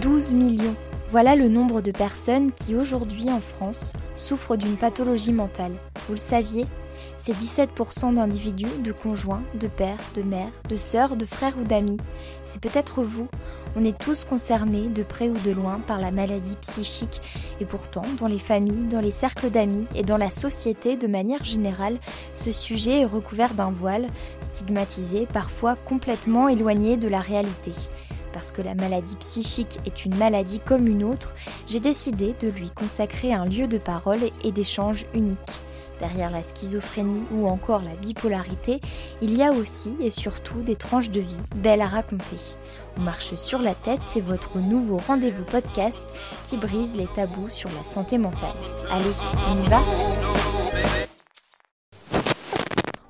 12 millions. Voilà le nombre de personnes qui aujourd'hui en France souffrent d'une pathologie mentale. Vous le saviez C'est 17% d'individus, de conjoints, de pères, de mères, de sœurs, de frères ou d'amis. C'est peut-être vous. On est tous concernés, de près ou de loin, par la maladie psychique. Et pourtant, dans les familles, dans les cercles d'amis et dans la société de manière générale, ce sujet est recouvert d'un voile, stigmatisé, parfois complètement éloigné de la réalité parce que la maladie psychique est une maladie comme une autre, j'ai décidé de lui consacrer un lieu de parole et d'échange unique. Derrière la schizophrénie ou encore la bipolarité, il y a aussi et surtout des tranches de vie belles à raconter. On marche sur la tête, c'est votre nouveau rendez-vous podcast qui brise les tabous sur la santé mentale. Allez, on y va?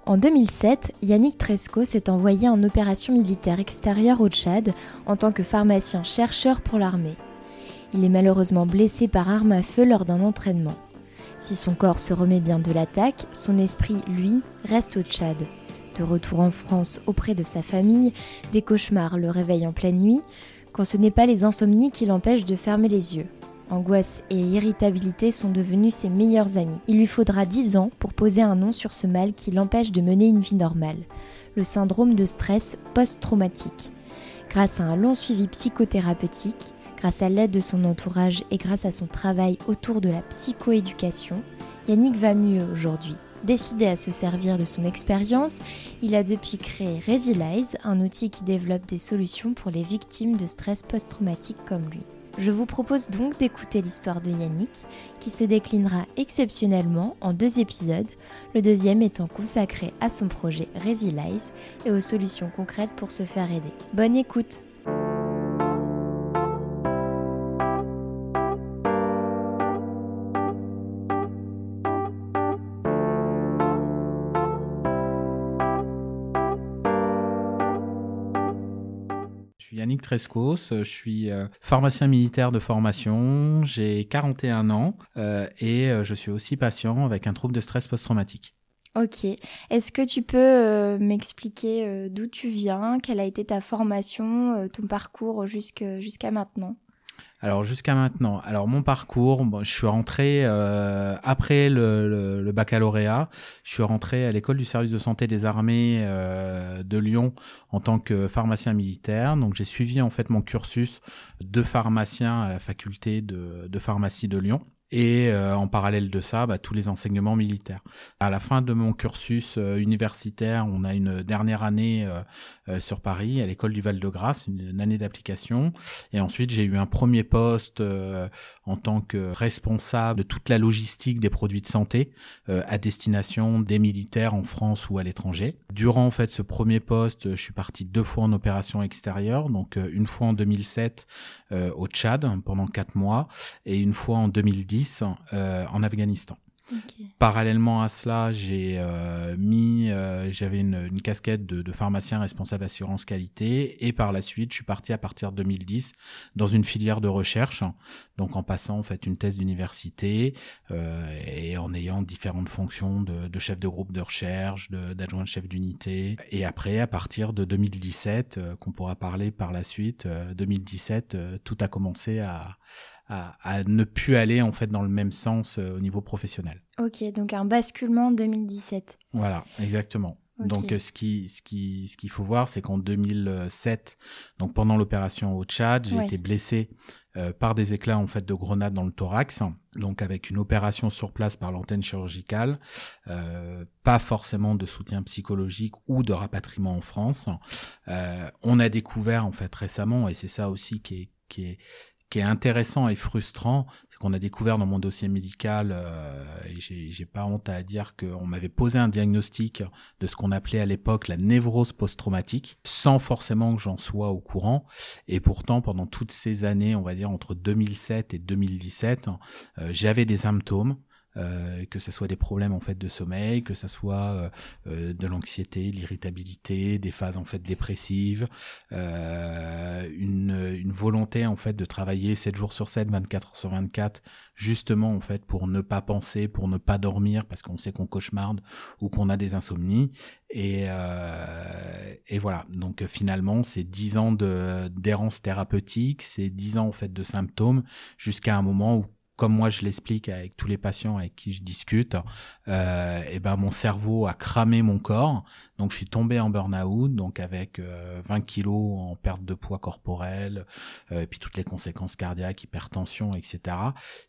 En 2007, Yannick Tresco s'est envoyé en opération militaire extérieure au Tchad en tant que pharmacien-chercheur pour l'armée. Il est malheureusement blessé par arme à feu lors d'un entraînement. Si son corps se remet bien de l'attaque, son esprit, lui, reste au Tchad. De retour en France auprès de sa famille, des cauchemars le réveillent en pleine nuit, quand ce n'est pas les insomnies qui l'empêchent de fermer les yeux. Angoisse et irritabilité sont devenus ses meilleurs amis. Il lui faudra 10 ans pour poser un nom sur ce mal qui l'empêche de mener une vie normale, le syndrome de stress post-traumatique. Grâce à un long suivi psychothérapeutique, grâce à l'aide de son entourage et grâce à son travail autour de la psychoéducation, Yannick va mieux aujourd'hui. Décidé à se servir de son expérience, il a depuis créé Resilize, un outil qui développe des solutions pour les victimes de stress post-traumatique comme lui. Je vous propose donc d'écouter l'histoire de Yannick, qui se déclinera exceptionnellement en deux épisodes, le deuxième étant consacré à son projet Resilize et aux solutions concrètes pour se faire aider. Bonne écoute Yannick Trescos, je suis euh, pharmacien militaire de formation, j'ai 41 ans euh, et euh, je suis aussi patient avec un trouble de stress post-traumatique. Ok. Est-ce que tu peux m'expliquer d'où tu viens, quelle a été ta formation, ton parcours jusqu'à maintenant? Alors jusqu'à maintenant, alors mon parcours, je suis rentré euh, après le, le, baccalauréat, je suis rentré à l'école du service de santé des armées euh, de Lyon en tant que pharmacien militaire. Donc j'ai suivi en fait mon cursus de pharmacien à la faculté de, de pharmacie de Lyon et euh, en parallèle de ça, bah, tous les enseignements militaires. À la fin de mon cursus euh, universitaire, on a une dernière année euh, sur Paris, à l'école du Val-de-Grâce, une, année d'application, et ensuite j'ai eu un premier poste en tant que responsable de toute la logistique des produits de santé à destination des militaires en France ou à l'étranger. Durant en fait ce premier poste, je suis parti deux fois en opération extérieure, donc une fois en 2007 au Tchad pendant quatre mois et une fois en 2010 euh, en Afghanistan. Parallèlement à cela, j'ai euh, mis, euh, j'avais une, une, casquette de, de, pharmacien responsable assurance qualité, et par la suite, je suis parti à partir de 2010 dans une filière de recherche, donc en passant en fait une thèse d'université euh, et en ayant différentes fonctions de, de, chef de groupe de recherche, d'adjoint chef d'unité, et après à partir de 2017, euh, qu'on pourra parler par la suite, 2017, tout a commencé à à, ne plus aller en fait dans le même sens euh, au niveau professionnel. Ok, donc un basculement en 2017. Voilà, exactement. Donc euh, ce qui ce qui ce qu'il faut voir, c'est qu'en 2007, donc pendant l'opération au Tchad, j'ai été blessé euh, par des éclats en fait de grenades dans le thorax, donc avec une opération sur place par l'antenne chirurgicale, pas forcément de soutien psychologique ou de rapatriement en France. On a découvert en fait récemment, et c'est ça aussi qui est qui est qui est intéressant et frustrant, c'est qu'on a découvert dans mon dossier médical, euh, et j'ai pas honte à dire qu'on m'avait posé un diagnostic de ce qu'on appelait à l'époque la névrose post-traumatique, sans forcément que j'en sois au courant. Et pourtant, pendant toutes ces années, on va dire entre 2007 et 2017, euh, j'avais des symptômes euh, que ce soit des problèmes en fait de sommeil, que ce soit euh, euh, de l'anxiété, l'irritabilité, des phases en fait dépressives, une, volonté en fait de travailler 7 jours sur 7, 24 heures sur 24, justement en fait pour ne pas penser, pour ne pas dormir parce qu'on sait qu'on cauchemarde ou qu'on a des insomnies. Et, et voilà, donc finalement c'est 10 ans d'errance thérapeutique, c'est 10 ans en fait de symptômes jusqu'à un moment où comme moi je l'explique avec tous les patients avec qui je discute, euh, et ben mon cerveau a cramé mon corps. Donc je suis tombé en burn-out, donc avec 20 euh, kilos en perte de poids corporel, euh, et puis toutes les conséquences cardiaques, hypertension, etc.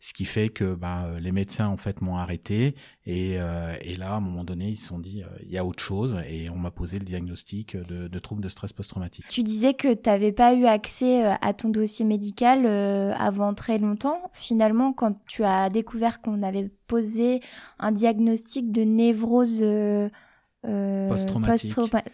Ce qui fait que ben, les médecins en fait m'ont arrêté et, et, là à un moment donné ils se sont dit il y a autre chose et on m'a posé le diagnostic de, de troubles de stress post-traumatique. Tu disais que tu n'avais pas eu accès à ton dossier médical avant très longtemps. Finalement, quand tu as découvert qu'on avait posé un diagnostic de névrose euh, euh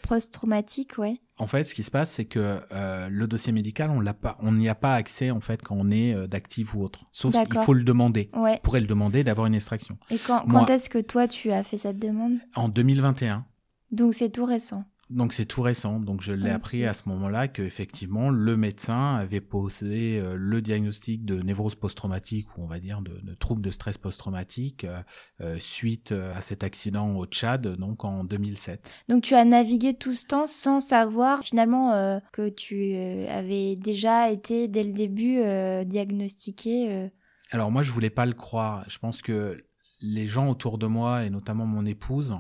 post-traumatique, ouais. En fait, ce qui se passe, c'est que euh, le dossier médical, on l'a pas, on n'y a pas accès en fait quand on est euh, d'actif ou autre. Sauf qu'il faut le demander. Ouais. On pourrait le demander d'avoir une extraction. Et quand, quand est-ce que toi tu as fait cette demande? En 2021. Donc c'est tout récent. Donc c'est tout récent. Donc je l'ai appris à ce moment-là que effectivement le médecin avait posé euh, le diagnostic de névrose post-traumatique ou on va dire de, de troubles de stress post-traumatique euh, euh suite à cet accident au Tchad donc en 2007. Donc tu as navigué tout ce temps sans savoir finalement que tu avais déjà été dès le début diagnostiqué. Alors moi je voulais pas le croire. Je pense que les gens autour de moi et notamment mon épouse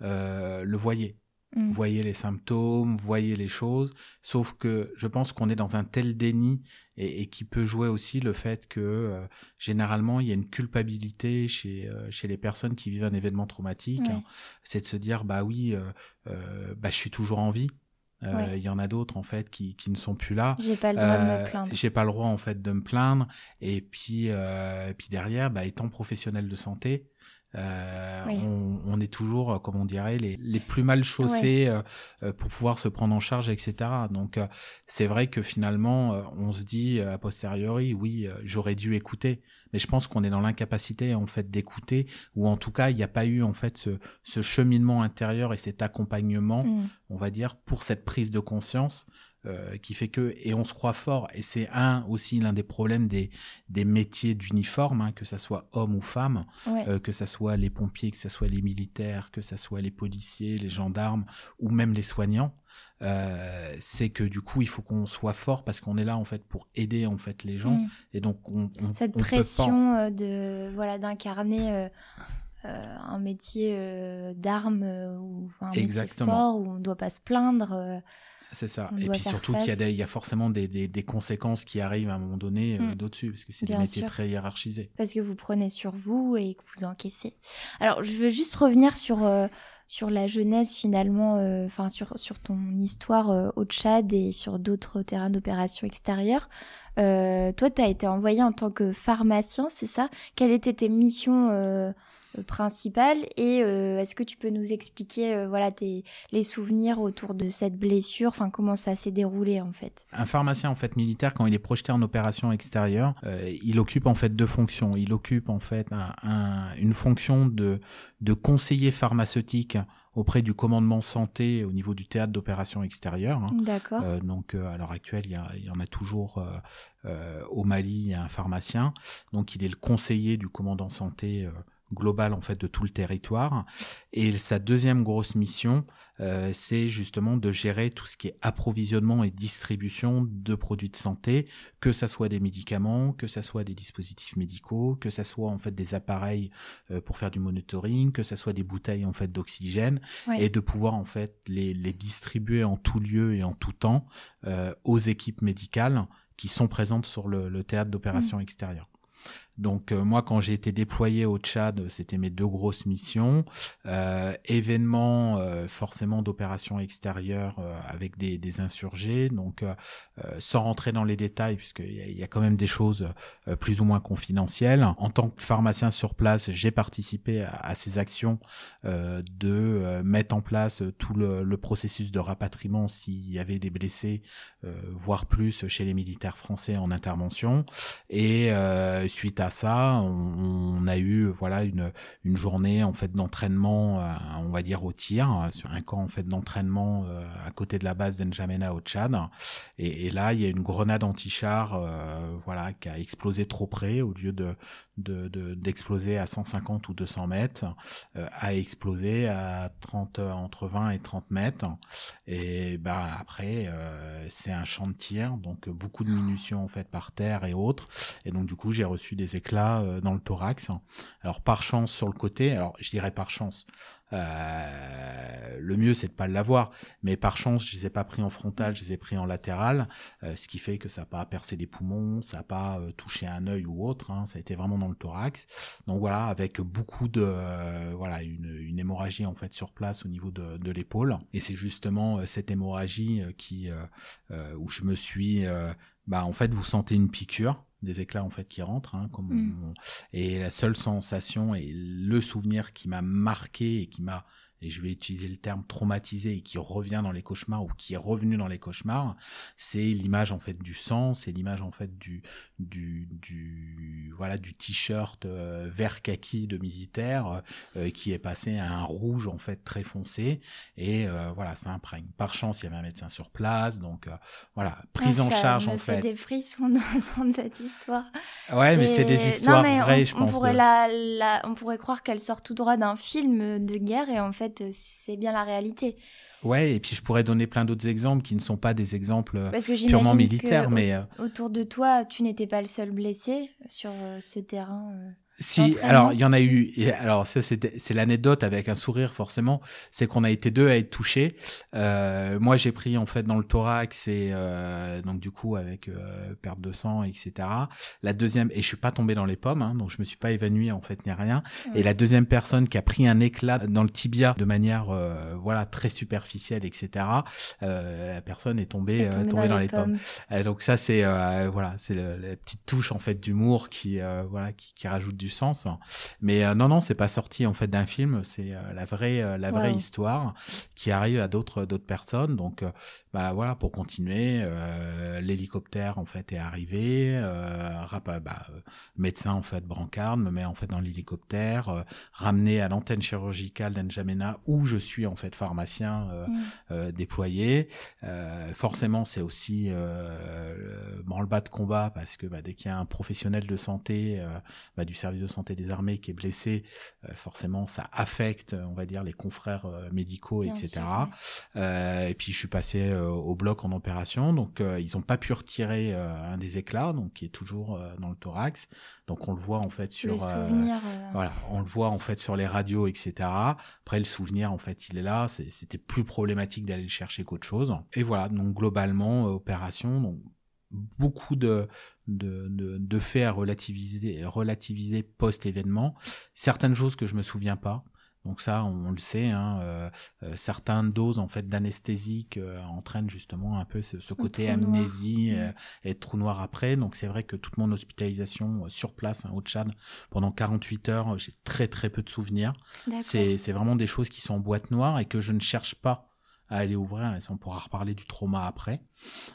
le voyaient Mm. voyez les symptômes, voyez les choses, sauf que je pense qu'on est dans un tel déni et, qui peut jouer aussi le fait que euh, généralement il y a une culpabilité chez euh, chez les personnes qui vivent un événement traumatique, hein. c'est de se dire bah oui, euh, bah je suis toujours en vie. Il y en a d'autres en fait qui, qui ne sont plus là. J'ai pas le droit de me plaindre. J'ai pas le droit en fait de me plaindre. Et puis, et puis derrière, bah, étant professionnel de santé, euh, on, on, est toujours, comme on dirait, les, les plus mal chaussés euh, euh, pour pouvoir se prendre en charge, etc. Donc c'est vrai que finalement, on se dit a posteriori, oui, j'aurais dû écouter, mais je pense qu'on est dans l'incapacité en fait d'écouter, ou en tout cas, il n'y a pas eu en fait ce, ce cheminement intérieur et cet accompagnement, mm. on va dire, pour cette prise de conscience euh, qui fait que et on se croit fort et c'est un aussi l'un des problèmes des des métiers d'uniforme hein, que ça soit homme ou femme euh, que ça soit les pompiers que ça soit les militaires que ça soit les policiers les gendarmes ou même les soignants euh, c'est que du coup il faut qu'on soit fort parce qu'on est là en fait pour aider en fait les gens. Mm. et donc on, on cette pression de voilà d'incarner un métier d'armes ou un métier fort où on ne doit pas se plaindre c'est ça. et puis surtout qu'il y, y, a forcément des, des, des, conséquences qui arrivent à un moment donné euh, mm. d'au-dessus, parce que c'est des métiers très hiérarchisés. Parce que vous prenez sur vous et que vous encaissez. Alors, je veux juste revenir sur, euh, sur la jeunesse finalement, euh, enfin sur, sur ton histoire au Tchad et sur d'autres terrains d'opération extérieurs. toi, tu as été envoyé en tant que pharmacien, c'est ça? Quelles étaient tes missions principal. Et est-ce que tu peux nous expliquer voilà tes, les souvenirs autour de cette blessure, enfin comment ça s'est déroulé en fait? Un pharmacien en fait militaire quand il est projeté en opération extérieure, il occupe en fait deux fonctions. Il occupe en fait une fonction de de conseiller pharmaceutique auprès du commandement santé au niveau du théâtre d'opération extérieure. Hein. D'accord. Euh, donc euh, à l'heure actuelle, il y, en a toujours euh, au Mali, il y a un pharmacien. Donc il est le conseiller du commandant santé global en fait de tout le territoire. Et sa deuxième grosse mission, euh, c'est justement de gérer tout ce qui est approvisionnement et distribution de produits de santé, que ça soit des médicaments, que ça soit des dispositifs médicaux, que ça soit en fait des appareils euh, pour faire du monitoring, que ça soit des bouteilles en fait d'oxygène, et de pouvoir en fait les, les, distribuer en tout lieu et en tout temps euh, aux équipes médicales qui sont présentes sur le, le théâtre d'opération mmh. extérieure. Donc euh, moi, quand j'ai été déployé au Tchad, c'était mes deux grosses missions. Euh, événements euh, forcément d'opérations extérieures euh, avec des, des, insurgés. Donc sans rentrer dans les détails, puisqu'il y, y, a quand même des choses plus ou moins confidentielles. En tant que pharmacien sur place, j'ai participé à, à, ces actions de mettre en place tout le, le processus de rapatriement s'il y avait des blessés, voire plus chez les militaires français en intervention. Et suite à ça, on, a eu voilà une, une journée en fait d'entraînement, euh, on va dire au tir, euh, sur un camp en fait d'entraînement euh, à côté de la base d'Enjamena au Tchad. Et, là, il y a une grenade anti-char, voilà, qui a explosé trop près au lieu de d'exploser de, à 150 ou 200 mètres, a explosé à 30 entre 20 et 30 mètres. Et ben après, c'est un champ de tir, donc beaucoup de munitions en fait par terre et autres. Et donc du coup, j'ai reçu des éclats euh, dans le thorax. Alors par chance sur le côté, alors je dirais par chance. Euh, le mieux c'est de pas l'avoir, mais par chance je les ai pas pris en frontal, je les ai pris en latéral, euh, ce qui fait que ça n'a pas percé les poumons, ça n'a pas touché un œil ou autre, hein, ça a été vraiment dans le thorax. Donc voilà, avec beaucoup de voilà une, une, hémorragie en fait sur place au niveau de, de l'épaule, et c'est justement cette hémorragie qui où je me suis bah en fait vous sentez une piqûre des éclats en fait qui rentrent hein, comme mm. et la seule sensation et le souvenir qui m'a marqué et qui m'a et je vais utiliser le terme traumatisé et qui revient dans les cauchemars ou qui est revenu dans les cauchemars, c'est l'image en fait du sang, c'est l'image en fait du du du voilà du t-shirt euh, vert kaki de militaire euh, qui est passé à un rouge en fait très foncé et euh, voilà ça imprègne. Par chance il y avait un médecin sur place donc voilà prise ah, en charge en fait. Des frissons d'entendre cette histoire. Ouais mais c'est des histoires vraies je pense. La, la, on pourrait croire qu'elle sort tout droit d'un film de guerre et en fait c'est bien la réalité. Ouais, et puis je pourrais donner plein d'autres exemples qui ne sont pas des exemples purement militaires, mais euh, autour de toi, tu n'étais pas le seul blessé sur euh, ce terrain. Euh. Si, alors il y en a eu. alors ça c'est l'anecdote avec un sourire forcément, c'est qu'on a été deux à être touchés. Euh, moi j'ai pris en fait dans le thorax et euh, donc du coup avec euh, perte de sang etc. La deuxième et je suis pas tombé dans les pommes, hein, donc je me suis pas évanoui en fait ni rien. Et la deuxième personne qui a pris un éclat dans le tibia de manière euh, voilà très superficielle etc. Euh, la personne est tombée, tombée, tombée dans, les pommes. donc ça c'est voilà c'est la petite touche en fait d'humour qui voilà qui, qui rajoute du du sens. Mais euh, non, non, c'est pas sorti en fait d'un film, c'est euh, la vraie, euh, la vraie histoire qui arrive à d'autres, d'autres personnes. Donc, bah voilà, pour continuer, l'hélicoptère en fait est arrivé, bah, médecin en fait brancard me met en fait dans l'hélicoptère, ramené à l'antenne chirurgicale d'Enjamena où je suis en fait pharmacien mm. déployé. forcément, c'est aussi branle-bas de combat parce que bah, dès qu'il y a un professionnel de santé bah, du service de santé des armées qui est blessé, euh, forcément ça affecte, on va dire, les confrères euh, médicaux, etc. Euh, et puis je suis passé au bloc en opération, donc ils n'ont pas pu retirer un des éclats, donc qui est toujours dans le thorax. Donc on le voit en fait sur, voilà, on le voit en fait sur les radios, etc. Après le souvenir en fait il est là, c'était plus problématique d'aller le chercher qu'autre chose. Et voilà, donc globalement opération, donc beaucoup de, de, de, faits à relativiser, relativiser post-événement. Certaines choses que je me souviens pas. Donc ça, on, le sait. Hein, euh, certaines doses en fait d'anesthésique entraînent justement un peu ce, côté amnésie mm. et trou noir après. Donc c'est vrai que toute mon hospitalisation sur place hein, au Tchad pendant 48 heures, j'ai très très peu de souvenirs. C'est vraiment des choses qui sont en boîte noire et que je ne cherche pas à aller ouvrir. Et on pourra reparler du trauma après.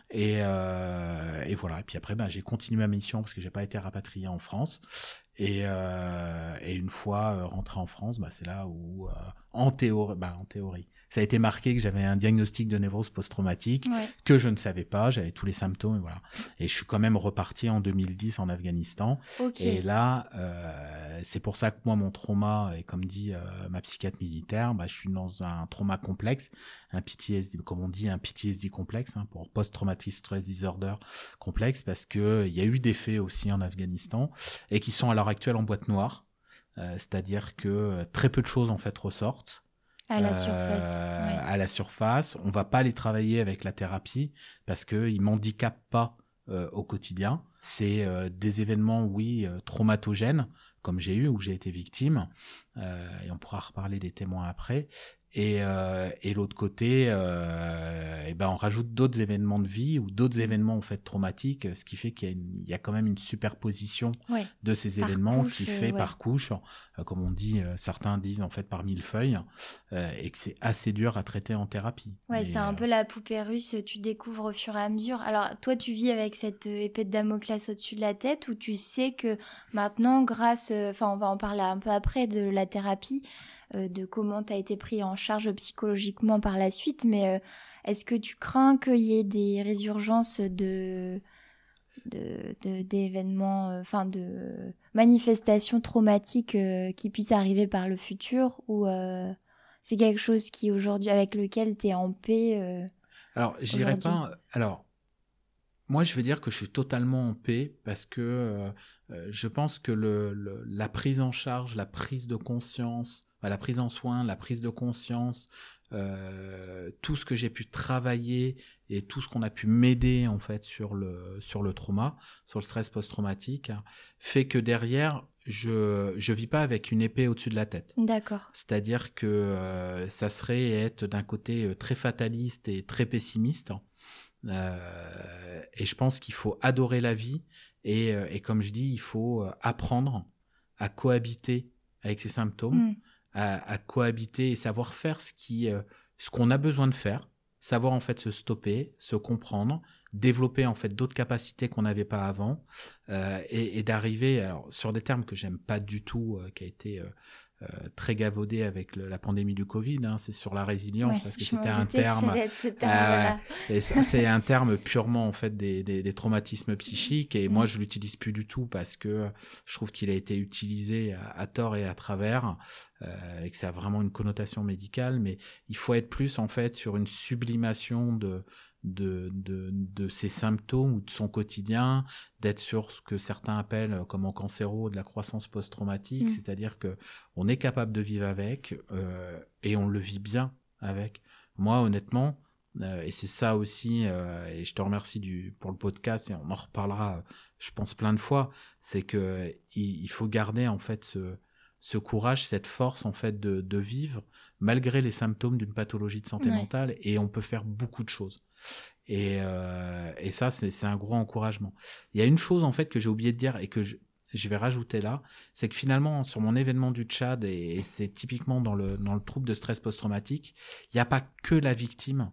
Et, euh, et voilà. Et puis après, ben, j'ai continué ma mission parce que j'ai pas été rapatrié en France. Et, euh, et une fois euh, rentré en France, bah, c'est là où, euh, en théorie, bah, en théorie, ça a été marqué que j'avais un diagnostic de névrose post-traumatique que je ne savais pas. J'avais tous les symptômes et voilà. Et je suis quand même reparti en 2010 en Afghanistan. Et là, euh, c'est pour ça que moi, mon trauma, et comme dit euh, ma psychiatre militaire, bah, je suis dans un trauma complexe, un PTSD, comme on dit, un PTSD complexe, hein, pour post-traumatic stress disorder complexe, parce que il y a eu des faits aussi en Afghanistan et qui sont à l'heure actuelle en boîte noire. Euh, c'est-à-dire que très peu de choses en fait ressortent. À la surface. Euh, à la surface. On va pas les travailler avec la thérapie parce qu'ils m'handicapent pas euh, au quotidien. C'est euh, des événements, oui, traumatogènes, comme j'ai eu, où j'ai été victime. et on pourra reparler des témoins après. Et, euh, et l'autre côté, euh, et ben on rajoute d'autres événements de vie ou d'autres événements en fait traumatiques, ce qui fait qu'il y, y, a quand même une superposition de ces événements qui fait par couche, euh, comme on dit, euh, certains disent en fait par mille feuilles, euh, et que c'est assez dur à traiter en thérapie. Ouais, c'est un peu la poupée russe, tu découvres au fur et à mesure. Alors toi, tu vis avec cette épée de Damoclès au-dessus de la tête, ou tu sais que maintenant, grâce, enfin on va en parler un peu après de la thérapie. Euh, de comment tu as été pris en charge psychologiquement par la suite, mais euh, est-ce que tu crains qu'il y ait des résurgences de d'événements, euh, enfin de manifestations traumatiques qui puissent arriver par le futur ou c'est quelque chose qui aujourd'hui avec lequel tu es en paix Alors, j'irai pas alors moi, je vais dire que je suis totalement en paix parce que je pense que le, la prise en charge, la prise de conscience, la prise en soin, la prise de conscience, euh, tout ce que j'ai pu travailler et tout ce qu'on a pu m'aider en fait sur le sur le trauma, sur le stress post-traumatique, fait que derrière je je vis pas avec une épée au-dessus de la tête. D'accord. C'est-à-dire que euh, ça serait être d'un côté euh, très fataliste et très pessimiste. Euh, et je pense qu'il faut adorer la vie et, et comme je dis, il faut apprendre à cohabiter avec ces symptômes. Mm à, cohabiter et savoir faire ce qui, euh, ce qu'on a besoin de faire, savoir en fait se stopper, se comprendre, développer en fait d'autres capacités qu'on n'avait pas avant euh, et, et d'arriver alors sur des termes que j'aime pas du tout, euh, qui a été euh, très gavaudé avec le, la pandémie du Covid, hein, c'est sur la résilience parce que c'était un terme. Ah c'est un terme purement en fait des, des, des traumatismes psychiques et moi je l'utilise plus du tout parce que je trouve qu'il a été utilisé à, à, tort et à travers euh, et que ça a vraiment une connotation médicale, mais il faut être plus en fait sur une sublimation de de, de, de ses symptômes ou de son quotidien, d'être sur ce que certains appellent euh, comme en cancéro de la croissance post-traumatique, mm. c'est-à-dire que on est capable de vivre avec euh, et on le vit bien avec. Moi, honnêtement, euh, et c'est ça aussi, euh, et je te remercie du, pour le podcast, et on en reparlera, je pense, plein de fois, c'est que il, il, faut garder en fait ce, ce courage, cette force en fait de, de vivre malgré les symptômes d'une pathologie de santé mentale, et on peut faire beaucoup de choses. Et, euh, et ça, c'est un gros encouragement. Il y a une chose en fait que j'ai oublié de dire et que je, je vais rajouter là, c'est que finalement sur mon événement du Tchad et, c'est typiquement dans le dans le trouble de stress post-traumatique, il n'y a pas que la victime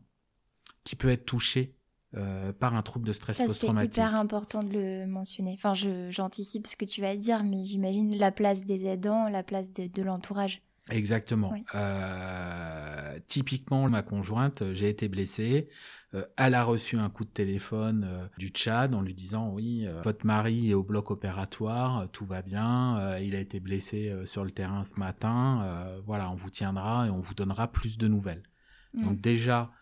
qui peut être touchée euh, par un trouble de stress post-traumatique. C'est hyper important de le mentionner. Enfin, j'anticipe ce que tu vas dire, mais j'imagine la place des aidants, la place de, de l'entourage. Exactement. Euh, typiquement, ma conjointe, euh, j'ai été blessée. Euh, elle a reçu un coup de téléphone euh, du Tchad en lui disant oui, votre mari est au bloc opératoire, tout va bien. il a été blessé sur le terrain ce matin. voilà, on vous tiendra et on vous donnera plus de nouvelles. Mm. Donc déjà,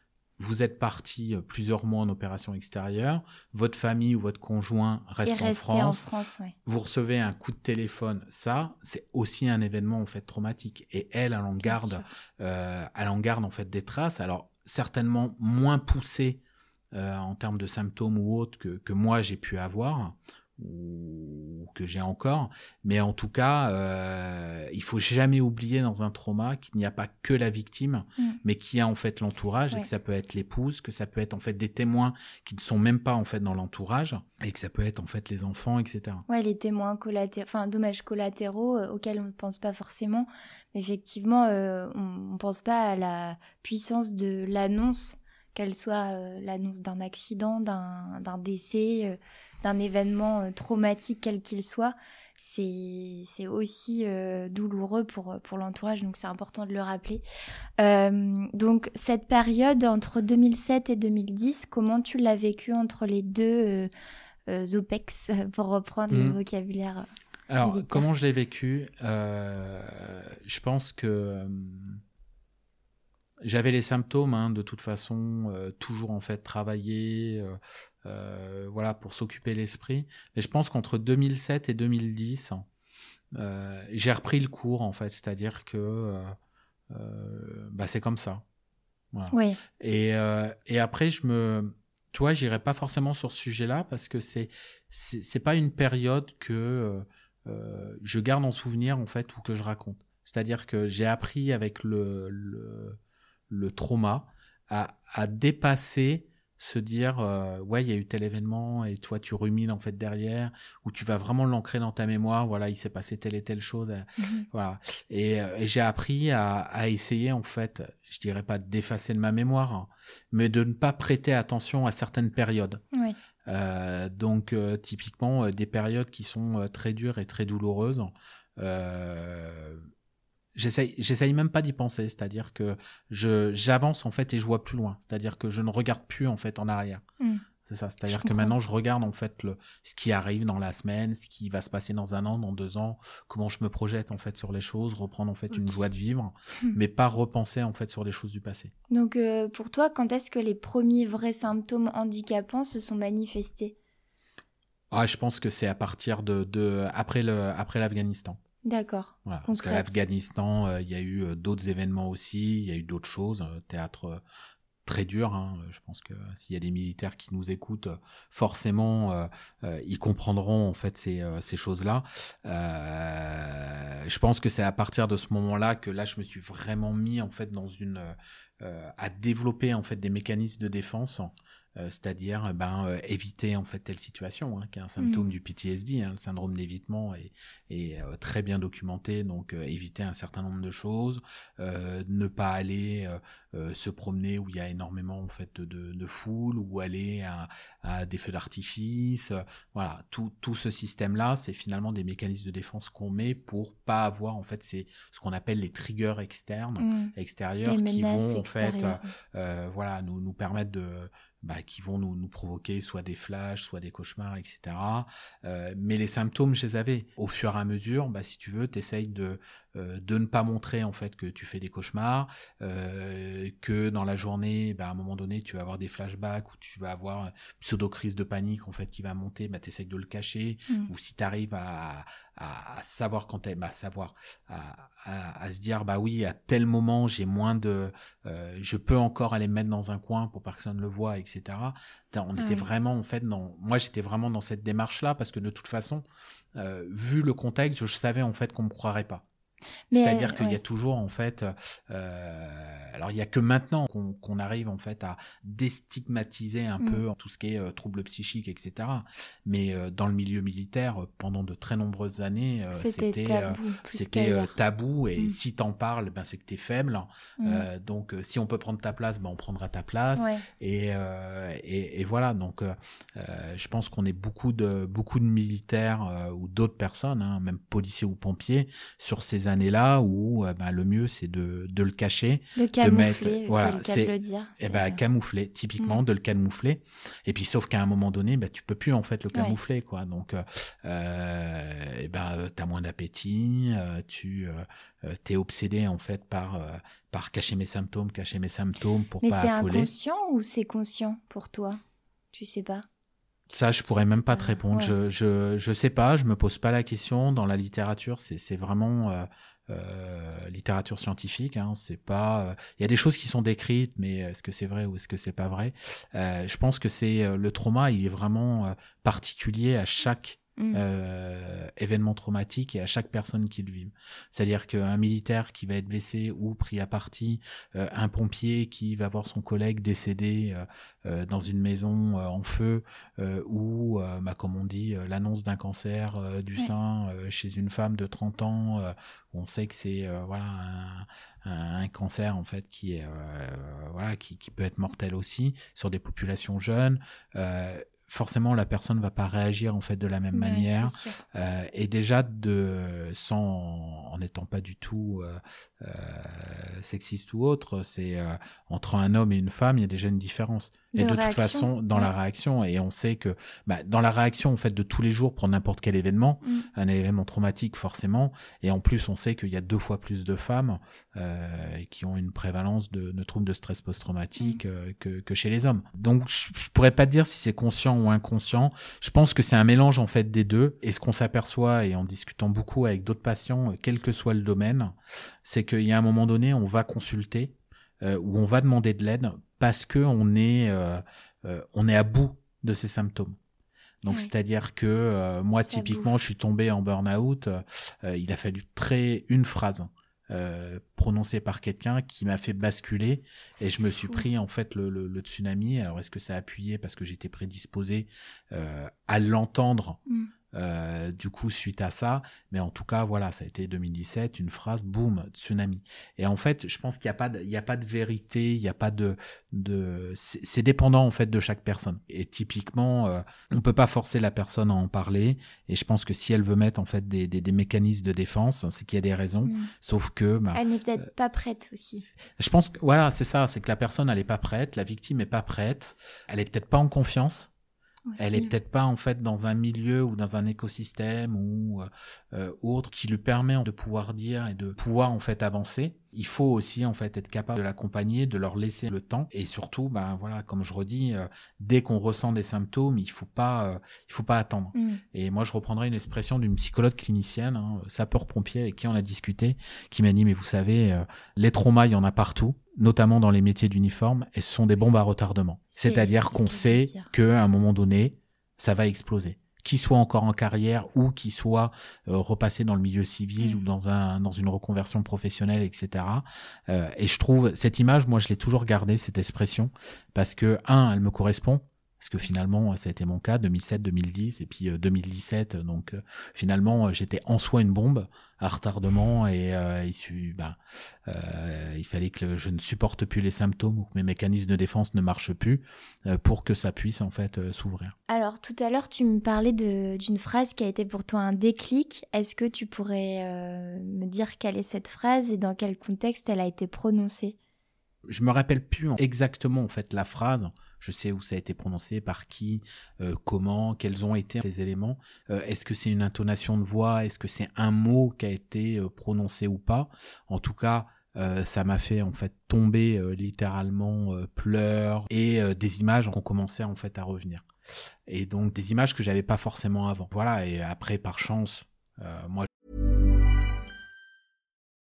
vous êtes parti euh, plusieurs mois en opération extérieure, votre famille ou votre conjoint reste en France, vous recevez un coup de téléphone, ça, c'est aussi un événement en fait traumatique. Et elle, elle en garde, euh, elle en garde en fait des traces. Alors certainement moins poussées euh, en termes de symptômes ou autres que, que moi j'ai pu avoir ou que j'ai encore. Mais en tout cas, euh, il faut jamais oublier dans un trauma qu'il n'y a pas que la victime, Mm. mais qu'il y a en fait l'entourage et que ça peut être l'épouse, que ça peut être en fait des témoins qui ne sont même pas en fait dans l'entourage et que ça peut être en fait les enfants, etc. Ouais, les témoins collatéraux, enfin dommages collatéraux euh, auxquels on ne pense pas forcément. Mais effectivement, euh, on ne pense pas à la puissance de l'annonce, qu'elle soit euh, l'annonce d'un accident, d'un d'un décès, euh, d'un événement euh, traumatique quel qu'il soit. C'est aussi euh, douloureux pour, pour l'entourage, donc c'est important de le rappeler. Euh, donc cette période entre 2007 et 2010, comment tu l'as vécu entre les deux euh, euh, OPEX, pour reprendre le Mhm. vocabulaire Alors, militaire? comment je l'ai vécu Euh, Je pense que euh, j'avais les symptômes, hein, de toute façon, euh, toujours en fait travailler, euh, euh, voilà, pour s'occuper l'esprit. Mais je pense qu'entre 2007 et 2010, euh, j'ai repris le cours en fait, c'est-à-dire que euh, euh, bah, c'est comme ça. Voilà. Oui, Et, euh, et après, je me, tu vois, j'irai pas forcément sur ce sujet-là parce que c'est, c'est, pas une période que euh, euh, je garde en souvenir en fait ou que je raconte. C'est-à-dire que j'ai appris avec le, le, le trauma à, à dépasser, se dire euh, ouais il y a eu tel événement et toi tu rumines en fait derrière ou tu vas vraiment l'ancrer dans ta mémoire. Voilà, il s'est passé telle et telle chose. Mhm. Voilà. Et, euh, et j'ai appris à, à essayer, en fait, je dirais pas d'effacer de ma mémoire, hein, mais de ne pas prêter attention à certaines périodes. oui. Euh, donc, euh, typiquement, euh, des périodes qui sont euh, très dures et très douloureuses. J'essaye, j'essaye même pas d'y penser, c'est-à-dire que je j'avance en fait et je vois plus loin, c'est-à-dire que je ne regarde plus en fait en arrière. Mm. C'est ça, c'est-à-dire que maintenant je regarde en fait le ce qui arrive dans la semaine, ce qui va se passer dans un an, dans deux ans, comment je me projette en fait sur les choses, reprendre en fait une joie de vivre, Mm. mais pas repenser en fait sur les choses du passé. Donc euh, pour toi, quand est-ce que les premiers vrais symptômes handicapants se sont manifestés? Ah, je pense que c'est à partir de, de après le après l'Afghanistan. D'accord. Voilà, parce l'Afghanistan, euh, il y a eu euh, d'autres événements aussi, il y a eu d'autres choses, euh, théâtre euh, très dur. hein. Je pense que s'il y a des militaires qui nous écoutent, forcément, ils comprendront en fait ces, ces choses-là. Je pense que c'est à partir de ce moment-là que là, je me suis vraiment mis en fait dans une à développer en fait des mécanismes de défense. Euh, c'est-à-dire euh, ben euh, éviter en fait telle situation hein, qui est un symptôme Mhm. du PTSD hein, le syndrome d'évitement est, est euh, très bien documenté donc éviter un certain nombre de choses ne pas aller se promener où il y a énormément en fait de, de, foule ou aller à, à des feux d'artifice voilà tout, tout ce système là c'est finalement des mécanismes de défense qu'on met pour pas avoir en fait c'est ce qu'on appelle les triggers externes Mm. extérieurs Les qui vont en fait voilà, nous, nous permettre de, bah, qui vont nous, nous provoquer soit des flashs, soit des cauchemars, etc. Euh, mais les symptômes, je les avais. Au fur et à mesure, bah, si tu veux, t'essayes de, euh, de ne pas montrer en fait que tu fais des cauchemars, euh, que dans la journée, bah, à un moment donné, tu vas avoir des flashbacks ou tu vas avoir une pseudo-crise de panique en fait qui va monter, bah, t'essayes de le cacher. Mm. Ou si t'arrives à, à, à savoir quand t'es, bah, savoir, à, à, à se dire, bah oui, à tel moment, j'ai moins de, euh, je peux encore aller me mettre dans un coin pour personne le voit, etc. On était vraiment en fait dans, moi j'étais vraiment dans cette démarche là parce que de toute façon, euh, vu le contexte, je savais en fait qu'on me croirait pas. C'est-à-dire euh, qu'il y a ouais. toujours en fait, euh, alors il y a que maintenant qu'on arrive en fait à déstigmatiser un Mm. peu tout ce qui est euh, troubles psychiques, etc. Mais euh, dans le milieu militaire, pendant de très nombreuses années, C'était tabou. c'était tabou et Mm. si t'en parles, ben c'est que t'es faible. Mm. Donc si on peut prendre ta place, ben on prendra ta place. Ouais. Et, et, et voilà, donc je pense qu'on est beaucoup de beaucoup de militaires ou d'autres personnes, hein, même policiers ou pompiers, sur ces années-là où euh, ben, le mieux c'est de, de le cacher, De camoufler, voilà, c'est le c'est- dire. et c'est- ben camoufler, typiquement Mm. de le camoufler. Et puis sauf qu'à un moment donné, ben tu peux plus en fait le Ouais. camoufler quoi. Donc euh, euh, et ben euh, t'as moins d'appétit, euh, tu euh, t'es obsédé en fait par euh, par cacher mes symptômes, cacher mes symptômes pour Mais pas c'est affoler. inconscient ou c'est conscient pour toi? Tu sais pas? Ça, je pourrais même pas te Euh, répondre. ouais. Je, je, je sais pas, je me pose pas la question. Dans la littérature, c'est, c'est vraiment euh, euh, littérature scientifique. Hein, c'est pas. euh, Il y a des choses qui sont décrites, mais est-ce que c'est vrai ou est-ce que c'est pas vrai? Euh, Je pense que c'est euh, le trauma. Il est vraiment euh, particulier à chaque Mm. euh, événements traumatiques et à chaque personne qui le vive. C'est-à-dire qu'un militaire qui va être blessé ou pris à partie, euh, un pompier qui va voir son collègue décédé euh, dans une maison en feu, ou, bah, comme on dit, l'annonce d'un cancer du Ouais. sein chez une femme de 30 ans, où on sait que c'est voilà un, un, un cancer en fait qui est voilà qui, qui peut être mortel aussi sur des populations jeunes. Forcément, la personne va pas réagir en fait de la même Ouais, manière. Euh, et déjà de sans en n'étant pas du tout euh, euh, sexiste ou autre, c'est entre un homme et une femme, il y a déjà une différence. et De toute façon, dans la réaction, et on sait que bah, dans la réaction en fait de tous les jours pour n'importe quel événement, Mm. un événement traumatique forcément, et en plus on sait qu'il y a deux fois plus de femmes qui ont une prévalence de, de troubles de stress Mm. post-traumatique euh, que, que chez les hommes. Donc je, je pourrais pas te dire si c'est conscient ou inconscient. Je pense que c'est un mélange en fait des deux. Et ce qu'on s'aperçoit, et en discutant beaucoup avec d'autres patients, quel que soit le domaine, c'est qu'il y a un moment donné, on va consulter euh, ou on va demander de l'aide parce que on est euh, euh, on est à bout de ces symptômes. Donc c'est-à-dire que moi Ça typiquement, bouffe. je suis tombé en burn-out. il a fallu très une phrase euh, prononcée par quelqu'un qui m'a fait basculer et je me suis pris en fait le, le, le tsunami. Alors est-ce que ça a appuyé parce que j'étais prédisposé euh, à l'entendre Mm. Euh, du coup suite à ça Mais en tout cas voilà, ça a été 2017, une phrase, boum, tsunami. Et en fait, je pense qu'il n'y a pas, de, il y a pas de vérité, il n'y a pas de, de, c'est dépendant en fait de chaque personne. Et typiquement, euh, on peut pas forcer la personne à en parler. Et je pense que si elle veut mettre en fait des, des, des mécanismes de défense, c'est qu'il y a des raisons. Mm. Sauf que, bah, Elle n'est peut-être pas prête aussi. je pense que voilà, c'est ça, c'est que la personne elle est pas prête, la victime est pas prête, elle est peut-être pas en confiance, elle est aussi. peut-être pas en fait dans un milieu ou dans un écosystème ou euh, euh, autre qui lui permet de pouvoir dire et de pouvoir en fait avancer. Il faut aussi en fait être capable de l'accompagner, de leur laisser le temps et surtout, ben voilà, comme je redis, euh, dès qu'on ressent des symptômes, il faut pas, euh, il faut pas attendre. Mm. Et moi, je reprendrai une expression d'une psychologue clinicienne, hein, sapeur-pompier, avec qui on a discuté, qui m'a dit, mais vous savez, euh, les traumas, il y en a partout, notamment dans les métiers d'uniforme, et ce sont des bombes à retardement. C'est- C'est-à-dire c'est ce qu'on sait qu'à un moment donné, ça va exploser. Qu'il soit encore en carrière ou qu'il soit euh, repassé dans le milieu civil Mm. ou dans un dans une reconversion professionnelle, etc. Euh, et je trouve cette image, moi, je l'ai toujours gardée cette expression parce que un, elle me correspond parce que finalement, ça a été mon cas, 2007-2010, et puis euh, 2017, donc euh, finalement, euh, j'étais en soi une bombe à retardement, et euh, il, bah, euh, il fallait que je ne supporte plus les symptômes ou que mes mécanismes de défense ne marchent plus euh, pour que ça puisse en fait euh, s'ouvrir. Alors tout à l'heure, tu me parlais d'une phrase qui a été pour toi un déclic. Est-ce que tu pourrais euh, me dire quelle est cette phrase et dans quel contexte elle a été prononcée? Je me rappelle plus exactement en fait la phrase. Je sais où ça a été prononcé, par qui, euh, comment, quels ont été les éléments. Euh, Est-ce que c'est une intonation de voix? Est-ce que c'est un mot qui a été euh, prononcé ou pas? En tout cas, ça m'a fait en fait tomber littéralement euh, pleurs et des images ont commencé en fait à revenir. Et donc des images que j'avais pas forcément avant. Voilà. Et après, par chance, moi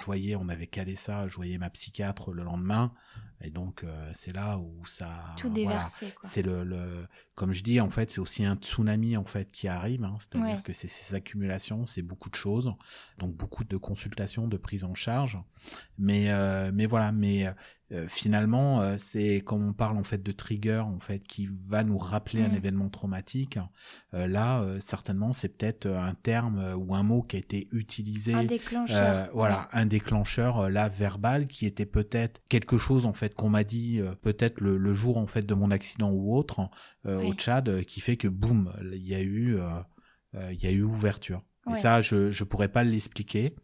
Je voyais, on avait calé ça, je voyais ma psychiatre le lendemain, et donc euh, c'est là où ça. Tout voilà. déversé, quoi. C'est le, le, comme je dis, en fait, c'est aussi un tsunami en fait qui arrive, hein, c'est-à-dire Ouais. que c'est ces accumulations, c'est beaucoup de choses, donc beaucoup de consultations, de prise en charge, mais euh, mais voilà, mais euh, finalement, euh, c'est comme on parle en fait de trigger en fait qui va nous rappeler un Mm. événement traumatique. Euh, là, certainement, c'est peut-être un terme ou un mot qui a été utilisé. Un déclencheur. Voilà, un déclencheur là verbal qui était peut-être quelque chose en fait qu'on m'a dit peut-être le, le jour en fait de mon accident ou autre au. Tchad qui fait que boum, il y a eu il y a eu ouverture. Et ça, je je pourrais pas l'expliquer.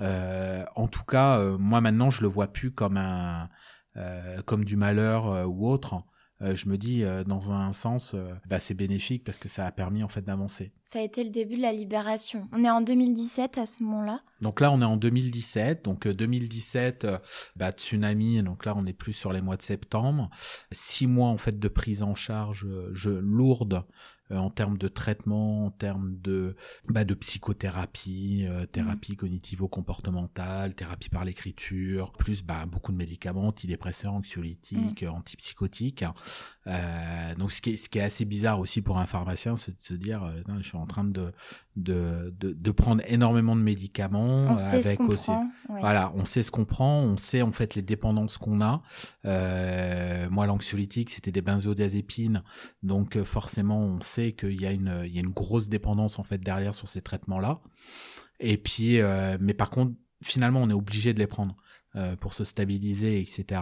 Euh, en tout cas, euh, moi maintenant, je le vois plus comme un euh, comme du malheur ou autre. Euh, je me dis, euh, dans un sens, euh, bah, c'est bénéfique parce que ça a permis en fait d'avancer. Ça a été le début de la libération. On est en 2017 à ce moment-là. Donc là, on est en 2017. Donc euh, 2017, euh, bah, tsunami. Donc là, on est plus sur les mois de septembre. Six mois en fait de prise en charge, je, lourde en termes de traitement, en termes de bah, de psychothérapie, euh, thérapie cognitivo-comportementale, thérapie par l'écriture, plus bah, beaucoup de médicaments, antidépresseurs, anxiolytiques, euh, antipsychotiques. Euh, donc ce qui, est, ce qui est assez bizarre aussi pour un pharmacien, c'est de se dire, euh, je suis en train de de, de, de prendre énormément de médicaments On sait ce avec qu'on aussi prend. ouais. voilà, on sait ce qu'on prend, on sait en fait les dépendances qu'on a. Euh, moi, l'anxiolytique, c'était des benzodiazépines, donc euh, forcément, on sait qu'il y a une, il y a une grosse dépendance en fait derrière sur ces traitements-là. Et puis, euh, mais par contre, finalement, on est obligé de les prendre pour se stabiliser, etc.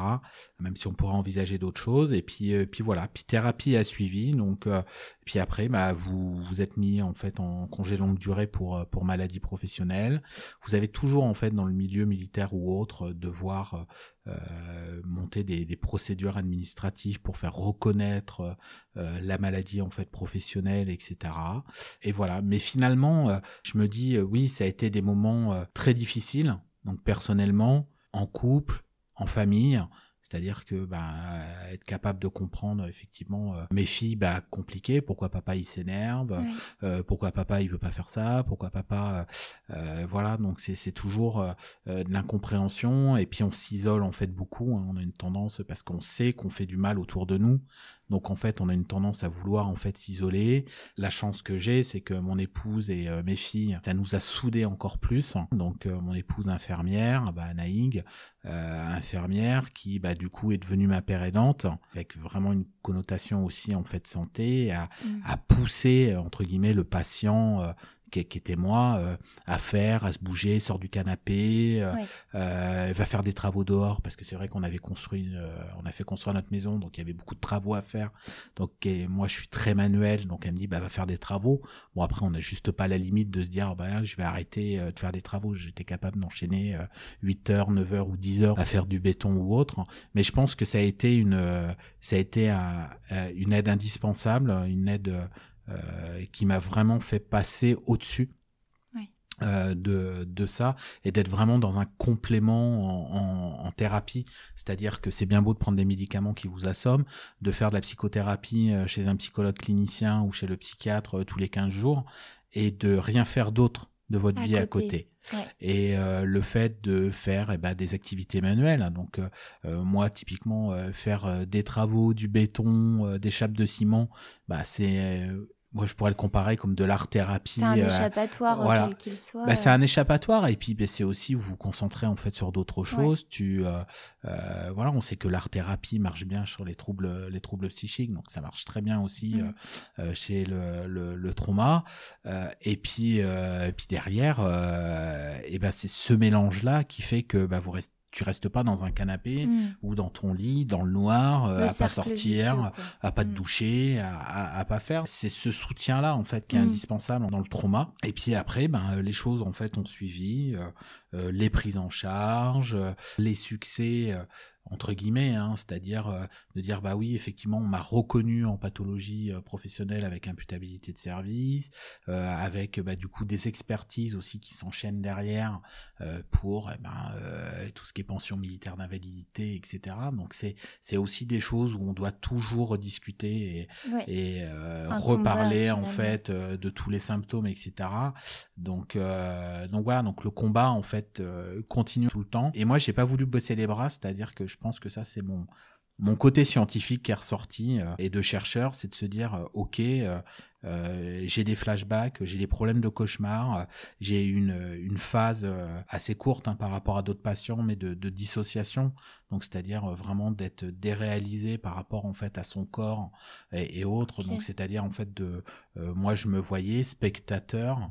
Même si on pourrait envisager d'autres choses. Et puis, euh, puis voilà. Puis thérapie a suivi. Donc, euh, puis après, bah, vous vous êtes mis en fait en congé longue durée pour euh, pour maladie professionnelle. Vous avez toujours en fait dans le milieu militaire ou autre euh, devoir euh, monter des, des procédures administratives pour faire reconnaître euh, la maladie en fait professionnelle, etc. Et voilà. Mais finalement, euh, je me dis euh, oui, ça a été des moments euh, très difficiles. Donc personnellement, en couple, en famille. C'est-à-dire que bah, être capable de comprendre effectivement euh, mes filles, bah compliqué. Pourquoi papa il s'énerve? Ouais. euh, Pourquoi papa il veut pas faire ça? Pourquoi papa euh, euh, voilà donc c'est c'est toujours euh, euh, de l'incompréhension et puis on s'isole en fait beaucoup. hein. on a une tendance parce qu'on sait qu'on fait du mal autour de nous. Donc en fait, on a une tendance à vouloir en fait s'isoler. La chance que j'ai, c'est que mon épouse et euh, mes filles, ça nous a soudés encore plus. Donc euh, mon épouse infirmière, bah, Naïg, euh, infirmière, qui bah, du coup est devenue ma père aidante, avec vraiment une connotation aussi en fait santé, à, Mm. à pousser entre guillemets le patient. euh, qui, qui était moi, euh, à faire, à se bouger, sort du canapé, euh, euh, va faire des travaux dehors parce que c'est vrai qu'on avait construit, on a fait construire notre maison, donc il y avait beaucoup de travaux à faire. Donc et moi je suis très manuel, donc elle me dit bah va faire des travaux. Bon après on n'a juste pas la limite de se dire bah je vais arrêter de faire des travaux. J'étais capable d'enchaîner euh, 8 heures, 9 heures ou 10 heures à faire du béton ou autre. Mais je pense que ça a été une, ça a été un- une aide indispensable, une aide euh, qui m'a vraiment fait passer au-dessus euh, de, de ça et d'être vraiment dans un complément en, en- en thérapie. C'est-à-dire que c'est bien beau de prendre des médicaments qui vous assomment, de faire de la psychothérapie euh, chez un psychologue clinicien ou chez le psychiatre tous les 15 jours et de rien faire d'autre de votre À vie à côté. Ouais. Et euh, le fait de faire eh ben, des activités manuelles, donc euh, moi typiquement euh, faire des travaux, du béton, des chapes de ciment, bah c'est moi je pourrais le comparer comme de l'art thérapie. C'est un euh, échappatoire, voilà. quel qu'il soit. bah, c'est un échappatoire et puis bah, c'est aussi vous vous concentrez en fait sur d'autres choses. Tu euh, euh, voilà, on sait que l'art thérapie marche bien sur les troubles les troubles psychiques, donc ça marche très bien aussi Mm. euh, euh, chez le, le, le trauma. Euh, et puis euh, et puis derrière, euh, et ben c'est ce mélange là qui fait que bah vous restez tu restes pas dans un canapé Mm. ou dans ton lit, dans le noir, euh, Le à pas sortir, vicieux, à pas te Mm. doucher, à, à, à pas faire. C'est ce soutien-là en fait qui est Mm. indispensable dans le trauma. Et puis après, ben euh, les choses en fait ont suivi, euh, les prises en charge, les succès. Entre guillemets, hein, c'est-à-dire euh, de dire bah oui effectivement on m'a reconnu en pathologie euh, professionnelle avec imputabilité de service, euh, avec bah, du coup des expertises aussi qui s'enchaînent derrière euh, pour eh ben, euh, tout ce qui est pension militaire d'invalidité, etc. Donc c'est c'est aussi des choses où on doit toujours discuter et, Ouais. et euh, reparler combat, en fait euh, de tous les symptômes, etc. Donc euh, donc voilà, donc le combat en fait euh, continue tout le temps. Et moi j'ai pas voulu bosser les bras, c'est-à-dire que je pense que ça c'est mon mon côté scientifique qui est ressorti euh, et de chercheur, c'est de se dire euh, ok, euh, j'ai des flashbacks, j'ai des problèmes de cauchemar, j'ai une, une phase assez courte hein, par rapport à d'autres patients, mais de, de dissociation, donc c'est-à-dire vraiment d'être déréalisé par rapport en fait à son corps et, autres, donc c'est-à-dire en fait de, moi je me voyais spectateur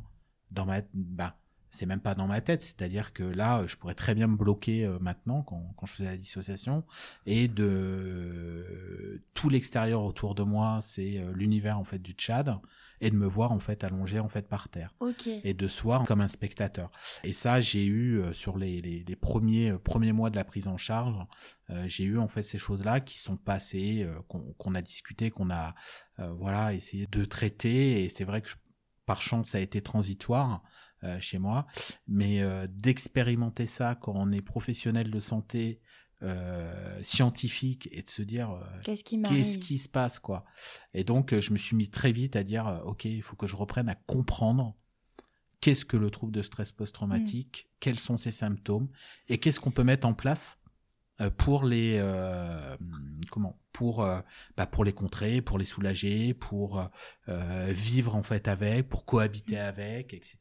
dans ma, bah, c'est même pas dans ma tête, c'est-à-dire que là, je pourrais très bien me bloquer euh, maintenant quand, quand, je faisais la dissociation et de tout l'extérieur autour de moi, c'est euh, l'univers en fait du Tchad et de me voir en fait allongé en fait par terre et de se voir comme un spectateur. Et ça, j'ai eu euh, sur les, les, les, premiers premiers mois de la prise en charge, j'ai eu en fait ces choses-là qui sont passées, qu'on a discuté, qu'on a voilà essayé de traiter. Et c'est vrai que par chance, ça a été transitoire. Euh, chez moi. Mais euh, d'expérimenter ça quand on est professionnel de santé, euh, scientifique et de se dire qu'est-ce qui, se passe quoi. Et donc je me suis mis très vite à dire ok il faut que je reprenne à comprendre qu'est-ce que le trouble de stress post-traumatique, mm. quels sont ses symptômes et qu'est-ce qu'on peut mettre en place pour les comment pour euh, bah, pour les contrer, pour les soulager, pour euh, vivre en fait avec, pour cohabiter mm. avec, etc.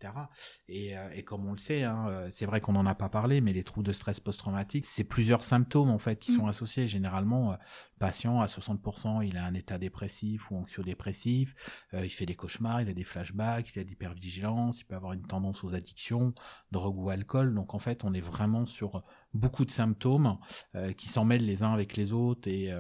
Et, euh, et comme on le sait, hein, c'est vrai qu'on n'en a pas parlé, mais les troubles de stress post-traumatique, c'est plusieurs symptômes en fait qui sont associés. Généralement, le patient à 60%, il a un état dépressif ou anxio-dépressif, il fait des cauchemars, il a des flashbacks, il a d'hypervigilance, il peut avoir une tendance aux addictions, drogue ou alcool. Donc en fait, on est vraiment sur beaucoup de symptômes qui s'en mêlent les uns avec les autres et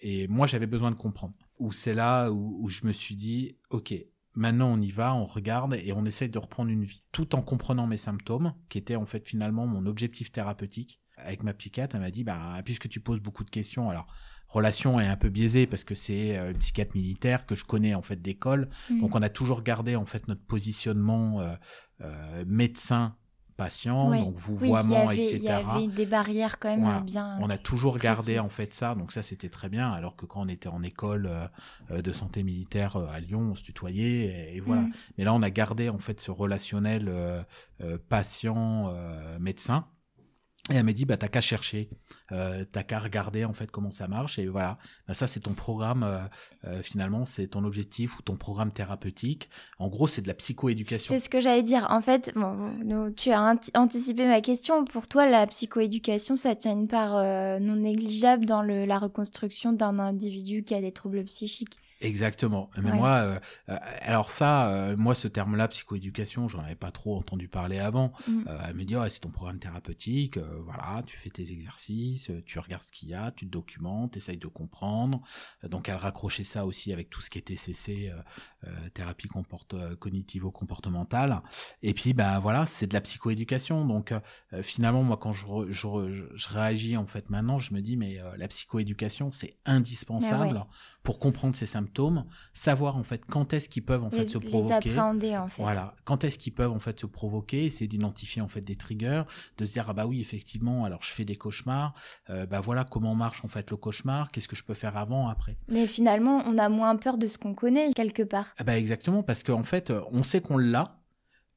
et moi, j'avais besoin de comprendre. Ou c'est là où, je me suis dit, ok, maintenant on y va, on regarde et on essaye de reprendre une vie, tout en comprenant mes symptômes, qui étaient en fait finalement mon objectif thérapeutique. Avec ma psychiatre, elle m'a dit, bah, puisque tu poses beaucoup de questions, alors relation est un peu biaisée parce que c'est euh, une psychiatre militaire que je connais en fait d'école, mmh. donc on a toujours gardé en fait notre positionnement euh, euh, médecin patient, donc vouvoiement, etc. Il y avait des barrières quand même bien. On a toujours gardé en fait ça, donc ça c'était très bien. Alors que quand on était en école euh, de santé militaire euh, à Lyon, on se tutoyait et, voilà. Mm. Mais là on a gardé en fait ce relationnel euh, patient-médecin. Et elle m'a dit, bah, t'as qu'à chercher, euh, t'as qu'à regarder en fait comment ça marche. Et voilà, bah, ça c'est ton programme, euh, euh, finalement, c'est ton objectif ou ton programme thérapeutique. En gros, c'est de la psychoéducation. C'est ce que j'allais dire. En fait, tu as anticipé ma question. Pour toi, la psychoéducation, ça tient une part euh, non négligeable dans le, la reconstruction d'un individu qui a des troubles psychiques? Exactement. Mais moi, euh, euh, alors ça, euh, moi, ce terme-là, psychoéducation, j'en avais pas trop entendu parler avant. Mm. elle me dit, oh, c'est ton programme thérapeutique, voilà, tu fais tes exercices, tu regardes ce qu'il y a, tu te documentes, essayes de comprendre. donc, elle raccrochait ça aussi avec tout ce qui était CC, thérapie comporte, cognitivo-comportementale. Et puis, ben voilà, c'est de la psychoéducation. Donc, finalement, moi, quand je, je, je, réagis en fait maintenant, je me dis, mais la psychoéducation, c'est indispensable pour comprendre ces symptômes, savoir en fait quand est-ce qu'ils peuvent en fait se provoquer. Les appréhender en fait. Voilà, quand est-ce qu'ils peuvent en fait se provoquer, c'est d'identifier en fait des triggers, de se dire ah bah oui effectivement, alors je fais des cauchemars, euh, bah voilà comment marche en fait le cauchemar, qu'est-ce que je peux faire avant, après? Mais finalement, on a moins peur de ce qu'on connaît quelque part. Ah bah exactement parce qu'en fait, on sait qu'on l'a,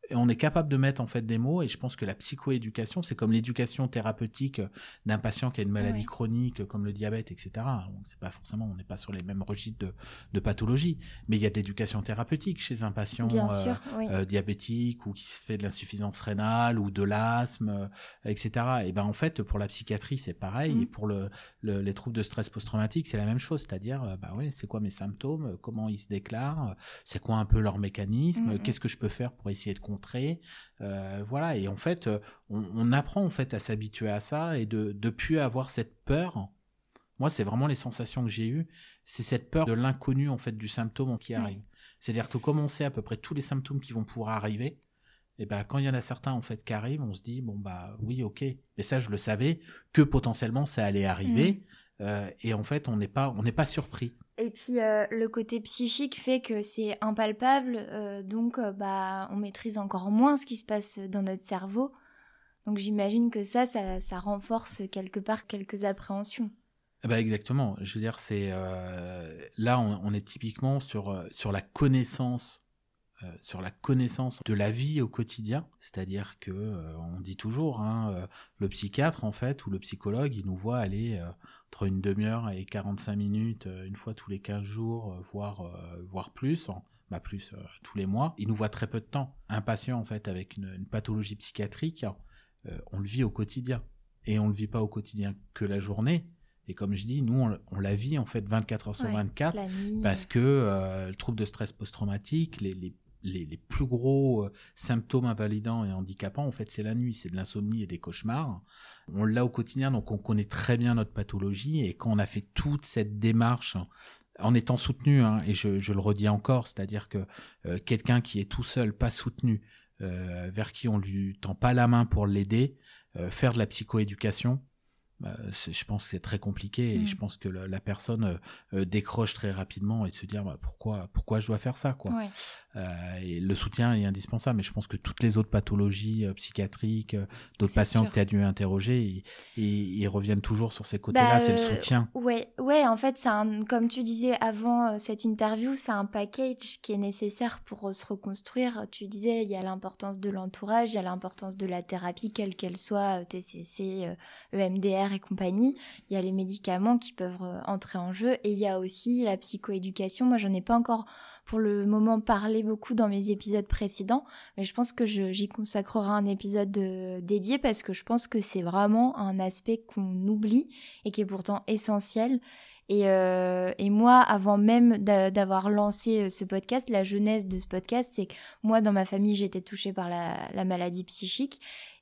et on est capable de mettre en fait des mots. Et je pense que la psychoéducation c'est comme l'éducation thérapeutique d'un patient qui a une maladie chronique comme le diabète etc c'est pas forcément on n'est pas sur les mêmes registres de, de pathologie mais il y a de l'éducation thérapeutique chez un patient euh, euh, diabétique ou qui fait de l'insuffisance rénale ou de l'asthme euh, etc et ben en fait pour la psychiatrie c'est pareil. Mm. et pour le, les troubles de stress post-traumatique c'est la même chose. C'est-à-dire bah ouais c'est quoi mes symptômes? Comment ils se déclarent? C'est quoi un peu leur mécanisme? Mm, mm. qu'est-ce que je peux faire pour essayer de euh, voilà, et en fait, euh, on, apprend en fait à s'habituer à ça et de ne plus avoir cette peur. Moi, c'est vraiment les sensations que j'ai eues. C'est cette peur de l'inconnu en fait du symptôme qui arrive. C'est-à-dire que comme on sait à peu près tous les symptômes qui vont pouvoir arriver, et ben quand il y en a certains en fait qui arrivent, on se dit bon bah oui ok, mais ça je le savais que potentiellement ça allait arriver. Mmh. Euh, et en fait on n'est pas on n'est pas surpris. Et puis euh, le côté psychique fait que c'est impalpable, euh, donc euh, bah on maîtrise encore moins ce qui se passe dans notre cerveau. Donc j'imagine que ça, ça, renforce quelque part quelques appréhensions. Bah exactement. Je veux dire, c'est là on, est typiquement sur sur la connaissance. sur la connaissance de la vie au quotidien, c'est-à-dire que on dit toujours, hein, le psychiatre en fait ou le psychologue, il nous voit aller entre une demi-heure et 45 minutes, euh, une fois tous les 15 jours, euh, voire, euh, voire plus, bah plus tous les mois. Il nous voit très peu de temps. Un patient en fait avec une, une pathologie psychiatrique, euh, on le vit au quotidien et on le vit pas au quotidien que la journée. Et comme je dis, nous on, on la vit en fait 24 heures sur Ouais, 24 la nuit, parce que euh, le trouble de stress post-traumatique, les, les, les, les plus gros euh, symptômes invalidants et handicapants, en fait, c'est la nuit, c'est de l'insomnie et des cauchemars. On l'a au quotidien, donc on connaît très bien notre pathologie. Et quand on a fait toute cette démarche en étant soutenu, hein, et je, je le redis encore, c'est-à-dire que euh, quelqu'un qui est tout seul, pas soutenu, euh, vers qui on lui tend pas la main pour l'aider, faire de la psychoéducation, c'est- je pense que c'est très compliqué et Mm. je pense que la, la personne euh, décroche très rapidement et se dire bah, pourquoi pourquoi je dois faire ça quoi. Ouais. Euh, et le soutien est indispensable, mais je pense que toutes les autres pathologies euh, psychiatriques, euh, d'autres patients sûr. que tu as dû interroger, ils, reviennent toujours sur ces côtés-là, Bah, c'est le soutien. Ouais, ouais, en fait, un, comme tu disais avant cette interview, c'est un package qui est nécessaire pour se reconstruire. Tu disais, il y a l'importance de l'entourage, il y a l'importance de la thérapie, quelle qu'elle soit, TCC, EMDR et compagnie. Il y a les médicaments qui peuvent entrer en jeu et il y a aussi la psychoéducation. Moi, j'en ai pas encore pour le moment parlé beaucoup dans mes épisodes précédents, mais je pense que j'y consacrerai un épisode euh, dédié parce que je pense que c'est vraiment un aspect qu'on oublie et qui est pourtant essentiel. Et, euh, moi, avant même d'a- d'avoir lancé euh, ce podcast, la jeunesse de ce podcast, c'est que moi, dans ma famille, j'étais touchée par la maladie psychique.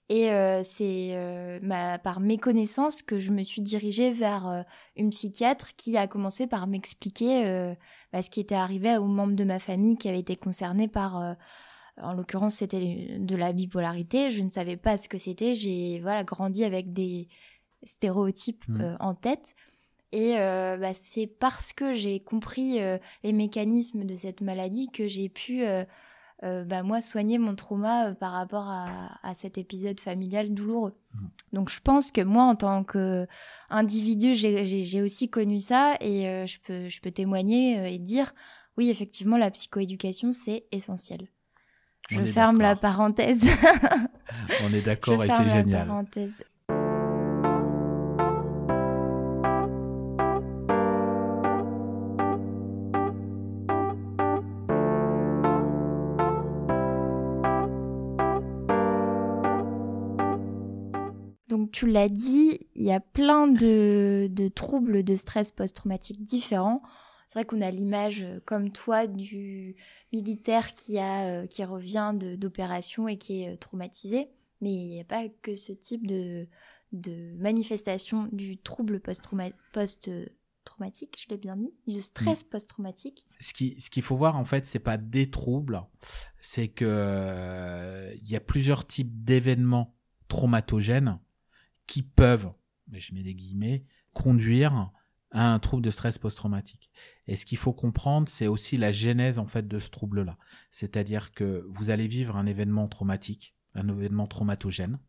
Et euh, c'est euh, par méconnaissance que je me suis dirigée vers euh, une psychiatre qui a commencé par m'expliquer bah, ce qui était arrivé aux membres de ma famille qui avaient été concernés par... en l'occurrence, c'était de la bipolarité. Je ne savais pas ce que c'était. J'ai voilà grandi avec des stéréotypes Mm. euh, en tête. Et euh, bah, c'est parce que j'ai compris euh, les mécanismes de cette maladie que j'ai pu, euh, euh, bah, moi, soigner mon trauma euh, par rapport à, à cet épisode familial douloureux. Mm. Donc je pense que moi, en tant qu'individu, j'ai- aussi connu ça et euh, je, peux, je peux témoigner euh, et dire, oui, effectivement, la psychoéducation, c'est essentiel. Je ferme la parenthèse. On est d'accord et c'est génial. parenthèse. Tu l'as dit, il y a plein de, de troubles de stress post-traumatique différents. C'est vrai qu'on a l'image, euh, comme toi, du militaire qui, a, euh, qui revient d'opération et qui est euh, traumatisé. Mais il n'y a pas que ce type de, de manifestation du trouble post-trauma- post-traumatique, je l'ai bien dit, du stress post-traumatique. Ce qui- ce qu'il faut voir en fait, c'est pas des troubles, c'est que euh, il y a plusieurs types d'événements traumatogènes qui peuvent, je mets des guillemets, conduire à un trouble de stress post-traumatique. Et ce qu'il faut comprendre, c'est aussi la genèse en fait de ce trouble-là. C'est-à-dire que vous allez vivre un événement traumatique, un événement traumatogène.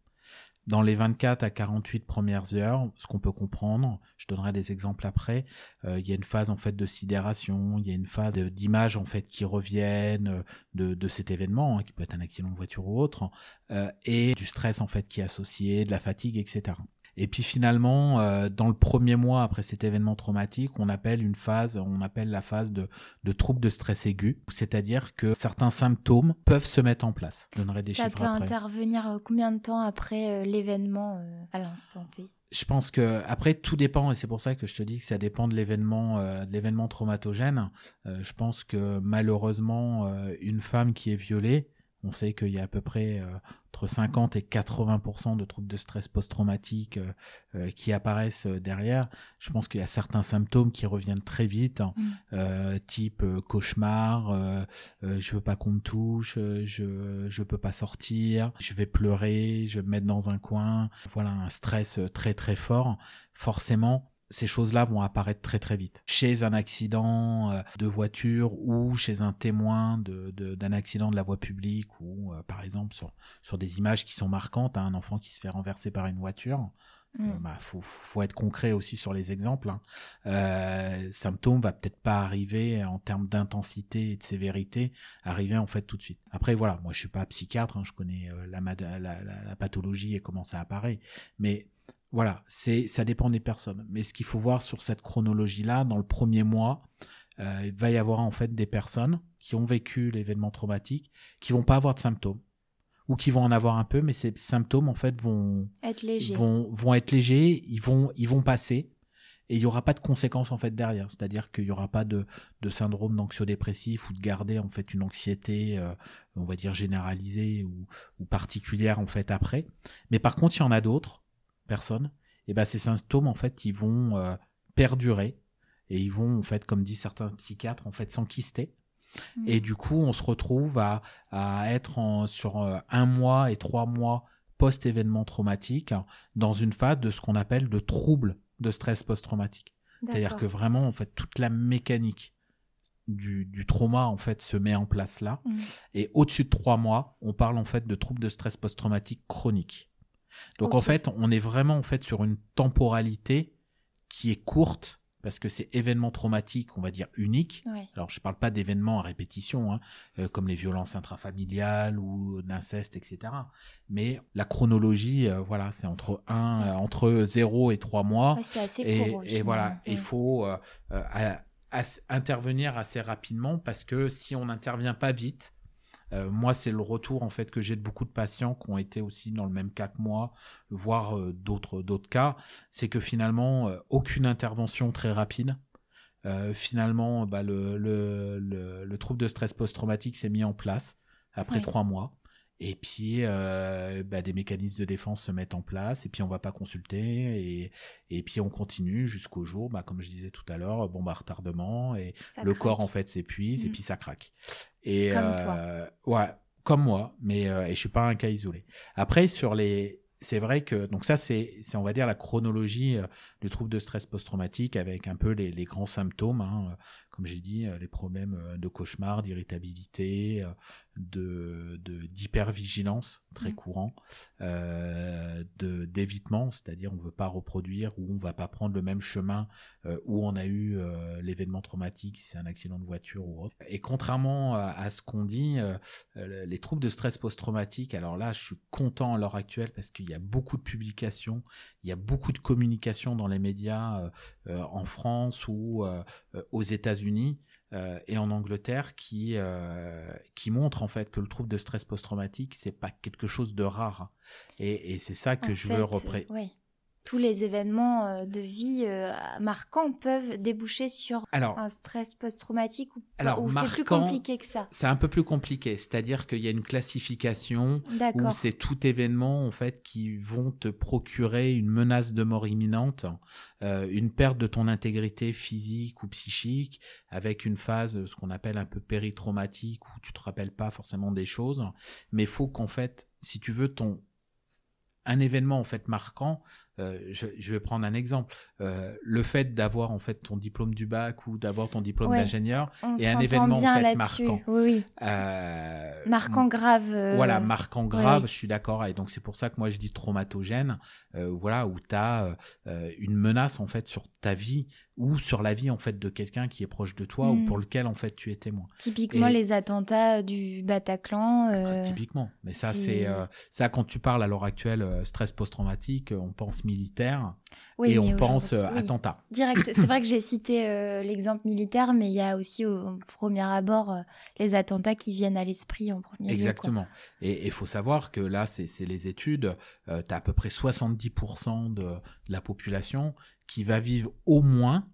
Dans les 24 à 48 premières heures, ce qu'on peut comprendre, je donnerai des exemples après, euh, il y a une phase en fait de sidération, il y a une phase d'images en fait qui reviennent euh, de, de cet événement, hein, qui peut être un accident de voiture ou autre, euh, et du stress en fait qui est associé, de la fatigue, etc. Et puis finalement, euh, dans le premier mois après cet événement traumatique, on appelle une phase, on appelle la phase de, de trouble de stress aigu, c'est-à-dire que certains symptômes peuvent se mettre en place. Je donnerai des Ça chiffres peut après. intervenir euh, combien de temps après euh, l'événement euh, à l'instant T? Je pense que après tout dépend et c'est pour ça que je te dis que ça dépend de l'événement euh, de l'événement traumatogène. Euh, je pense que malheureusement euh, une femme qui est violée, on sait qu'il y a à peu près euh, entre 50 et 80% de troubles de stress post-traumatique euh, euh, qui apparaissent derrière. Je pense qu'il y a certains symptômes qui reviennent très vite, hein, Mm. type cauchemar, je veux pas qu'on me touche, je je peux pas sortir, je vais pleurer, je vais me mettre dans un coin. Voilà un stress très très fort. Forcément, ces choses-là vont apparaître très très vite. Chez un accident euh, de voiture ou chez un témoin de- de- d'un accident de la voie publique ou euh, par exemple sur, sur des images qui sont marquantes, hein, un enfant qui se fait renverser par une voiture. Mm. Euh, bah, faut, faut être concret aussi sur les exemples. Hein. Euh, symptôme va peut-être pas arriver en termes d'intensité et de sévérité, arriver en fait tout de suite. Après voilà, moi je suis pas psychiatre, hein, je connais euh, la, mad- la, la- la pathologie et comment ça apparaît, mais voilà, c'est ça dépend des personnes. Mais ce qu'il faut voir sur cette chronologie-là, dans le premier mois, euh, il va y avoir en fait des personnes qui ont vécu l'événement traumatique qui vont pas avoir de symptômes ou qui vont en avoir un peu, mais ces symptômes en fait vont Être léger. vont, vont être légers, ils vont, ils vont passer et il n'y aura pas de conséquences en fait derrière. C'est-à-dire qu'il n'y aura pas de, de syndrome d'anxio-dépressif ou de garder en fait une anxiété, euh, on va dire généralisée ou, ou particulière en fait après. Mais par contre, il y en a d'autres personnes, et ben ces symptômes en fait ils vont euh, perdurer et ils vont en fait, comme disent certains psychiatres, en fait s'enquister. Mm. Et du coup, on se retrouve à, à être en, sur euh, un mois et trois mois post-événement traumatique dans une phase de ce qu'on appelle de trouble de stress post-traumatique. C'est-à-dire que vraiment, en fait, toute la mécanique du, du trauma, en fait, se met en place là. Mm. Et au-dessus de trois mois, on parle, en fait, de troubles de stress post-traumatique chronique. Donc, en fait, on est vraiment, en fait, sur une temporalité qui est courte parce que c'est événement traumatique, on va dire unique. Ouais. Alors, je parle pas d'événements à répétition, hein, euh, comme les violences intrafamiliales ou d'inceste, etc. Mais la chronologie, euh, voilà, c'est entre un, euh, entre 0 et 3 mois. Ouais, c'est assez et, court. et voilà, finalement. il faut à- à- intervenir assez rapidement parce que si on n'intervient pas vite, euh, moi, c'est le retour en fait que j'ai de beaucoup de patients qui ont été aussi dans le même cas que moi, voire euh, d'autres d'autres cas, c'est que finalement euh, aucune intervention très rapide. Finalement, bah, le, le, le, le trouble de stress post-traumatique s'est mis en place après Ouais. trois mois. Et puis, euh, bah, des mécanismes de défense se mettent en place. Et puis, on va pas consulter. Et, et puis, on continue jusqu'au jour, bah, comme je disais tout à l'heure, bon, bah, retardement. Et Ça le craque. corps, en fait, s'épuise. Et Mm. puis, ça craque. Et, Comme euh, Ouais, comme moi. Mais euh, et je suis pas un cas isolé. Après, sur les. C'est vrai que donc ça c'est c'est on va dire la chronologie euh, du trouble de stress post-traumatique avec un peu les, les grands symptômes hein, comme j'ai dit euh, les problèmes euh, de cauchemar d'irritabilité euh, de- d'hypervigilance très Mm. courant euh, de d'évitement c'est-à-dire on veut pas reproduire ou on va pas prendre le même chemin euh, où on a eu euh, l'événement traumatique si c'est un accident de voiture ou autre et contrairement à, à ce qu'on dit les troubles de stress post-traumatique, alors là, je suis content à l'heure actuelle parce qu'il y a beaucoup de publications, il y a beaucoup de communication dans les médias en France ou aux États-Unis euh, et en Angleterre qui euh, qui montrent en fait que le trouble de stress post-traumatique c'est pas quelque chose de rare et, et c'est ça que En je fait, veux représenter. ouais. Tous les événements euh, de vie euh, marquants peuvent déboucher sur Alors, un stress post-traumatique ou, ou c'est plus compliqué que ça. c'est un peu plus compliqué, c'est-à-dire qu'il y a une classification où c'est tout événement en fait qui vont te procurer une menace de mort imminente, euh, une perte de ton intégrité physique ou psychique, avec une phase ce qu'on appelle un peu péritraumatique où tu te rappelles pas forcément des choses, mais il faut qu'en fait, si tu veux ton un événement en fait marquant, euh, je, je vais prendre un exemple, euh, le fait d'avoir en fait ton diplôme du bac ou d'avoir ton diplôme Ouais. d'ingénieur, et un événement, en bien fait, là-dessus. marquant. Oui, oui. euh, Marquant grave. voilà, marquant grave, je suis d'accord. Et donc, c'est pour ça que moi, je dis traumatogène, voilà, où tu as une menace, en fait, sur ta vie ou sur la vie, en fait, de quelqu'un qui est proche de toi ou Mm. pour lequel, en fait, tu es témoin. Typiquement Et- les attentats du Bataclan. euh, Typiquement. Mais ça, c'est- euh, ça, quand tu parles à l'heure actuelle, euh, stress post-traumatique, on pense militaire oui, et on pense euh, oui. attentat. Direct. C'est vrai que j'ai cité euh, l'exemple militaire, mais il y a aussi au, au premier abord euh, les attentats qui viennent à l'esprit en premier lieu. quoi. Exactement. Et il faut savoir que là, c'est les études, tu as à peu près 70% de, de la population qui va vivre au moins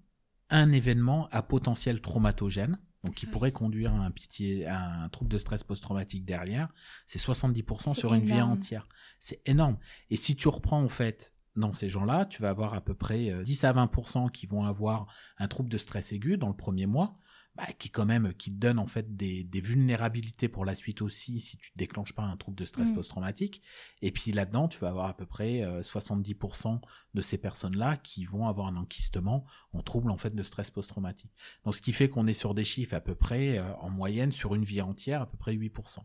un événement à potentiel traumatogène, donc qui pourrait conduire à un, pitié, à un trouble de stress post-traumatique derrière. C'est 70% C'est sur une vie entière. C'est énorme. Et si tu reprends en fait dans ces gens-là, tu vas avoir à peu près euh, 10 à 20% qui vont avoir un trouble de stress aigu dans le premier mois, bah, qui quand même qui te donne en fait des, des vulnérabilités pour la suite aussi si tu déclenches pas un trouble de stress Mm. post-traumatique. Et puis là-dedans, tu vas avoir à peu près euh, 70% de ces personnes-là qui vont avoir un enquistement en trouble en fait de stress post-traumatique. Donc ce qui fait qu'on est sur des chiffres à peu près euh, en moyenne sur une vie entière à peu près 8%.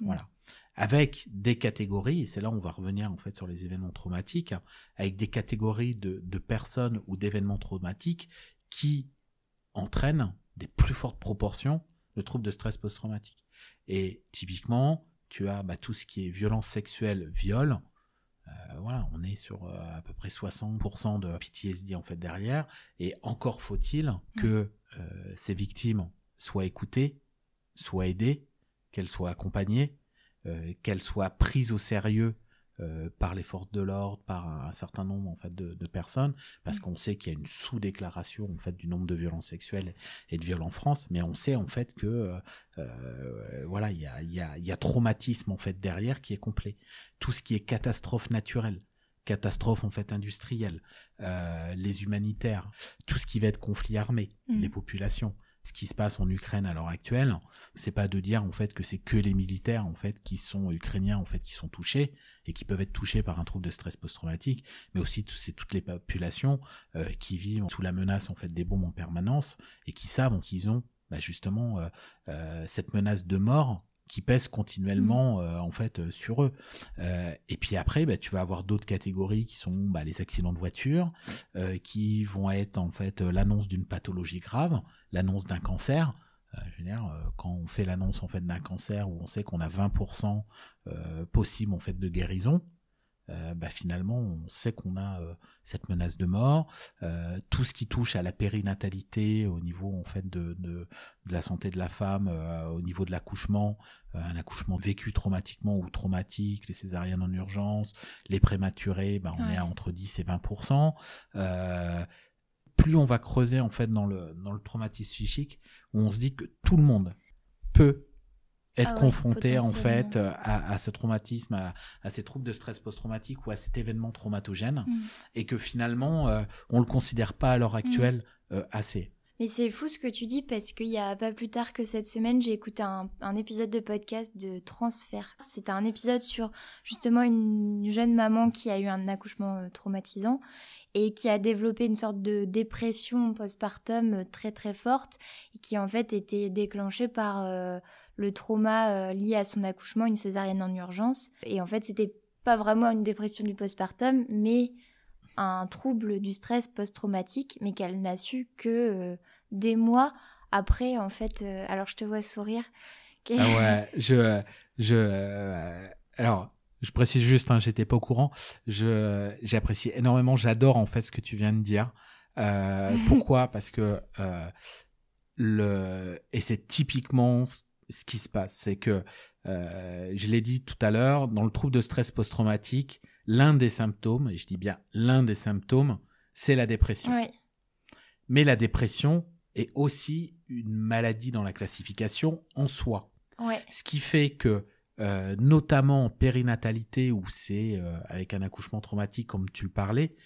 Voilà. Avec des catégories, et c'est là où on va revenir en fait sur les événements traumatiques, avec des catégories de, de personnes ou d'événements traumatiques qui entraînent des plus fortes proportions de troubles de stress post-traumatique. Et typiquement, tu as bah, tout ce qui est violence sexuelle, viol, Euh, voilà, on est sur euh, à peu près 60% de PTSD en fait derrière, et encore faut-il que euh, ces victimes soient écoutées, soient aidées, qu'elles soient accompagnées, euh, qu'elles soient prises au sérieux euh, par les forces de l'ordre, par un, un certain nombre en fait de, de personnes, parce qu'on sait qu'il y a une sous-déclaration en fait du nombre de violences sexuelles et de viols en France, mais on sait en fait que euh, voilà il y a, il y, a, y a traumatisme en fait derrière qui est complet. Tout ce qui est catastrophe naturelle, catastrophe en fait industrielle, euh, les humanitaires, tout ce qui va être conflit armé, Mhm. les populations. Ce qui se passe en Ukraine à l'heure actuelle, c'est pas de dire en fait que c'est que les militaires en fait qui sont ukrainiens en fait qui sont touchés et qui peuvent être touchés par un trouble de stress post-traumatique, mais aussi c'est toutes les populations euh, qui vivent sous la menace en fait des bombes en permanence et qui savent qu'ils ont bah, justement euh, euh, cette menace de mort qui pèse continuellement euh, en fait euh, sur eux. Euh, et puis après, bah, tu vas avoir d'autres catégories qui sont bah, les accidents de voiture, qui vont être en fait l'annonce d'une pathologie grave, l'annonce d'un cancer. Je veux dire, quand on fait l'annonce en fait d'un cancer où on sait qu'on a 20% euh, possible en fait de guérison, euh, bah, finalement on sait qu'on a euh, cette menace de mort. Euh, tout ce qui touche à la périnatalité au niveau en fait de, de, de la santé de la femme, euh, au niveau de l'accouchement, un accouchement vécu traumatiquement ou traumatique, les césariennes en urgence, les prématurés, bah, on Ouais. est à entre 10 et 20%. Euh, plus on va creuser en fait dans le, dans le traumatisme psychique, où on se dit que tout le monde peut être Ah ouais, confronté en fait à, à ce traumatisme, à, à ces troubles de stress post-traumatique ou à cet événement traumatogène, Mm. et que finalement euh, on le considère pas à l'heure actuelle euh, assez. Mais c'est fou ce que tu dis parce qu'il y a pas plus tard que cette semaine, j'ai écouté un, un épisode de podcast de Transfert. C'était un épisode sur justement une jeune maman qui a eu un accouchement euh, traumatisant et qui a développé une sorte de dépression postpartum euh, très très forte et qui en fait était déclenchée par euh, le trauma euh, lié à son accouchement, une césarienne en urgence. Et en fait, c'était pas vraiment une dépression du postpartum, mais un trouble du stress post-traumatique, mais qu'elle n'a su que euh, des mois après, en fait. euh, alors, je te vois sourire. Ah ouais, je, je, alors, je précise juste, hein, j'étais pas au courant. Je, j'apprécie énormément, j'adore en fait ce que tu viens de dire. Euh, pourquoi? Parce que euh, le, et c'est typiquement ce qui se passe, c'est que euh, je l'ai dit tout à l'heure, dans le trouble de stress post-traumatique, l'un des symptômes, et je dis bien l'un des symptômes, c'est la dépression. Ouais. Mais la dépression est aussi une maladie dans la classification en soi. Ouais. Ce qui fait que, euh, notamment en périnatalité, où c'est euh, avec un accouchement traumatique, comme tu le parlais,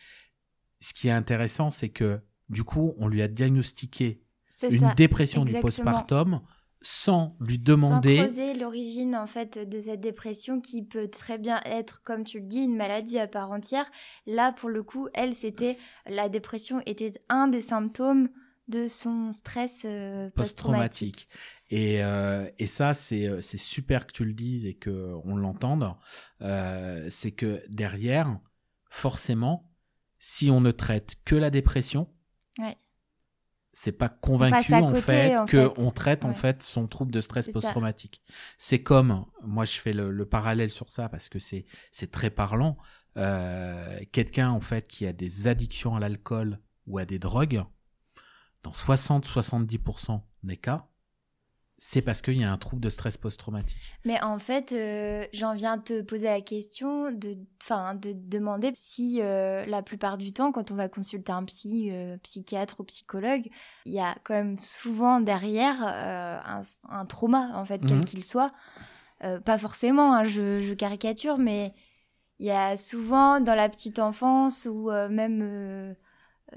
ce qui est intéressant, c'est que du coup, on lui a diagnostiqué une ça. dépression du Exactement. postpartum sans lui Sans demander. creuser l'origine en fait de cette dépression qui peut très bien être, comme tu le dis, une maladie à part entière. Là, pour le coup, elle, c'était la dépression était un des symptômes de son stress euh, post-traumatique. Et, euh, et ça, c'est euh, c'est super que tu le dises et que on l'entende. Euh, c'est que derrière, forcément, si on ne traite que la dépression. C'est pas convaincu en côté, fait en que fait. on traite en fait son trouble de stress post-traumatique. C'est comme, moi je fais le, le parallèle sur ça parce que c'est c'est très parlant. Euh, Quelqu'un en fait qui a des addictions à l'alcool ou à des drogues, dans 60-70% des cas, c'est parce qu'il y a un trouble de stress post-traumatique. Mais en fait, euh, j'en viens te poser la question de, enfin, de demander si euh, la plupart du temps, quand on va consulter un psy, euh, psychiatre ou psychologue, il y a quand même souvent derrière un, un trauma, en fait, quel Mhm. qu'il soit. Pas forcément, hein, je, je caricature, mais il y a souvent dans la petite enfance ou même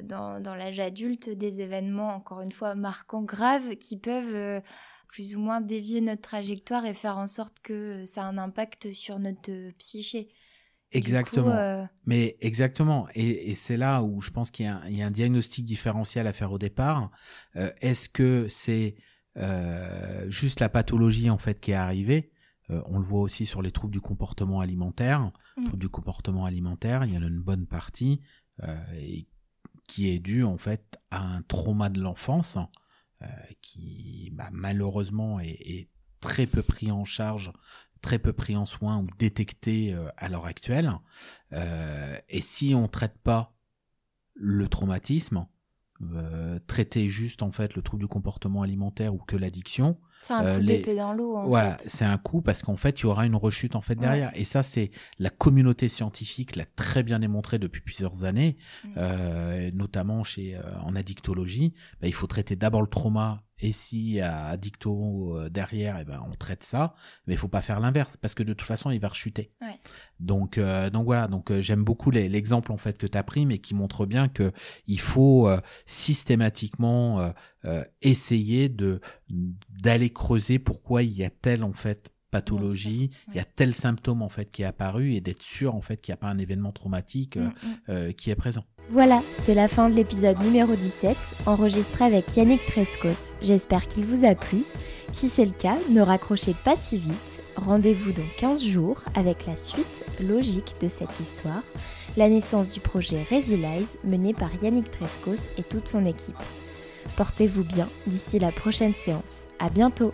dans, dans l'âge adulte des événements, encore une fois, marquants, graves, qui peuvent plus ou moins dévier notre trajectoire et faire en sorte que ça a un impact sur notre psyché. Exactement. coup, euh, Mais exactement. Et, et c'est là où je pense qu'il y, a un- il y a un diagnostic différentiel à faire au départ. Euh, Est-ce que c'est euh, juste la pathologie en fait qui est arrivée? On le voit aussi sur les troubles du comportement alimentaire. Mm. Troubles du comportement alimentaire, il y en a une bonne partie et qui est due en fait à un trauma de l'enfance qui bah, malheureusement est, est très peu pris en charge très peu pris en soin ou détectés euh, à l'heure actuelle. Euh, et si on traite pas le traumatisme, euh, traiter juste en fait le trouble du comportement alimentaire ou que l'addiction, C'est un Euh, coup les- d'épée dans l'eau. en voilà, c'est un coup parce qu'en fait, il y aura une rechute en fait derrière. Et ça, c'est la communauté scientifique l'a très bien démontré depuis plusieurs années, Mm. euh, notamment chez euh, en addictologie. Bah, il faut traiter d'abord le trauma. Et si il y a addicto euh, derrière, et ben on traite ça. Mais il faut pas faire l'inverse parce que de toute façon, il va rechuter. Ouais. Donc, euh, donc voilà. Donc euh, j'aime beaucoup l'exemple en fait que tu as pris, mais qui montre bien que il faut euh, systématiquement euh, euh, essayer de d'aller creuser pourquoi il y a telle en fait pathologie, il y a tel symptôme en fait qui est apparu et d'être sûr en fait qu'il n'y a pas un événement traumatique euh, Mm, mm. euh, qui est présent. Voilà, c'est la fin de l'épisode numéro 17, enregistré avec Yannick Trescos. J'espère qu'il vous a plu. Si c'est le cas, ne raccrochez pas si vite. Rendez-vous dans 15 jours avec la suite logique de cette histoire, la naissance du projet Resilize mené par Yannick Trescos et toute son équipe. Portez-vous bien d'ici la prochaine séance. À bientôt!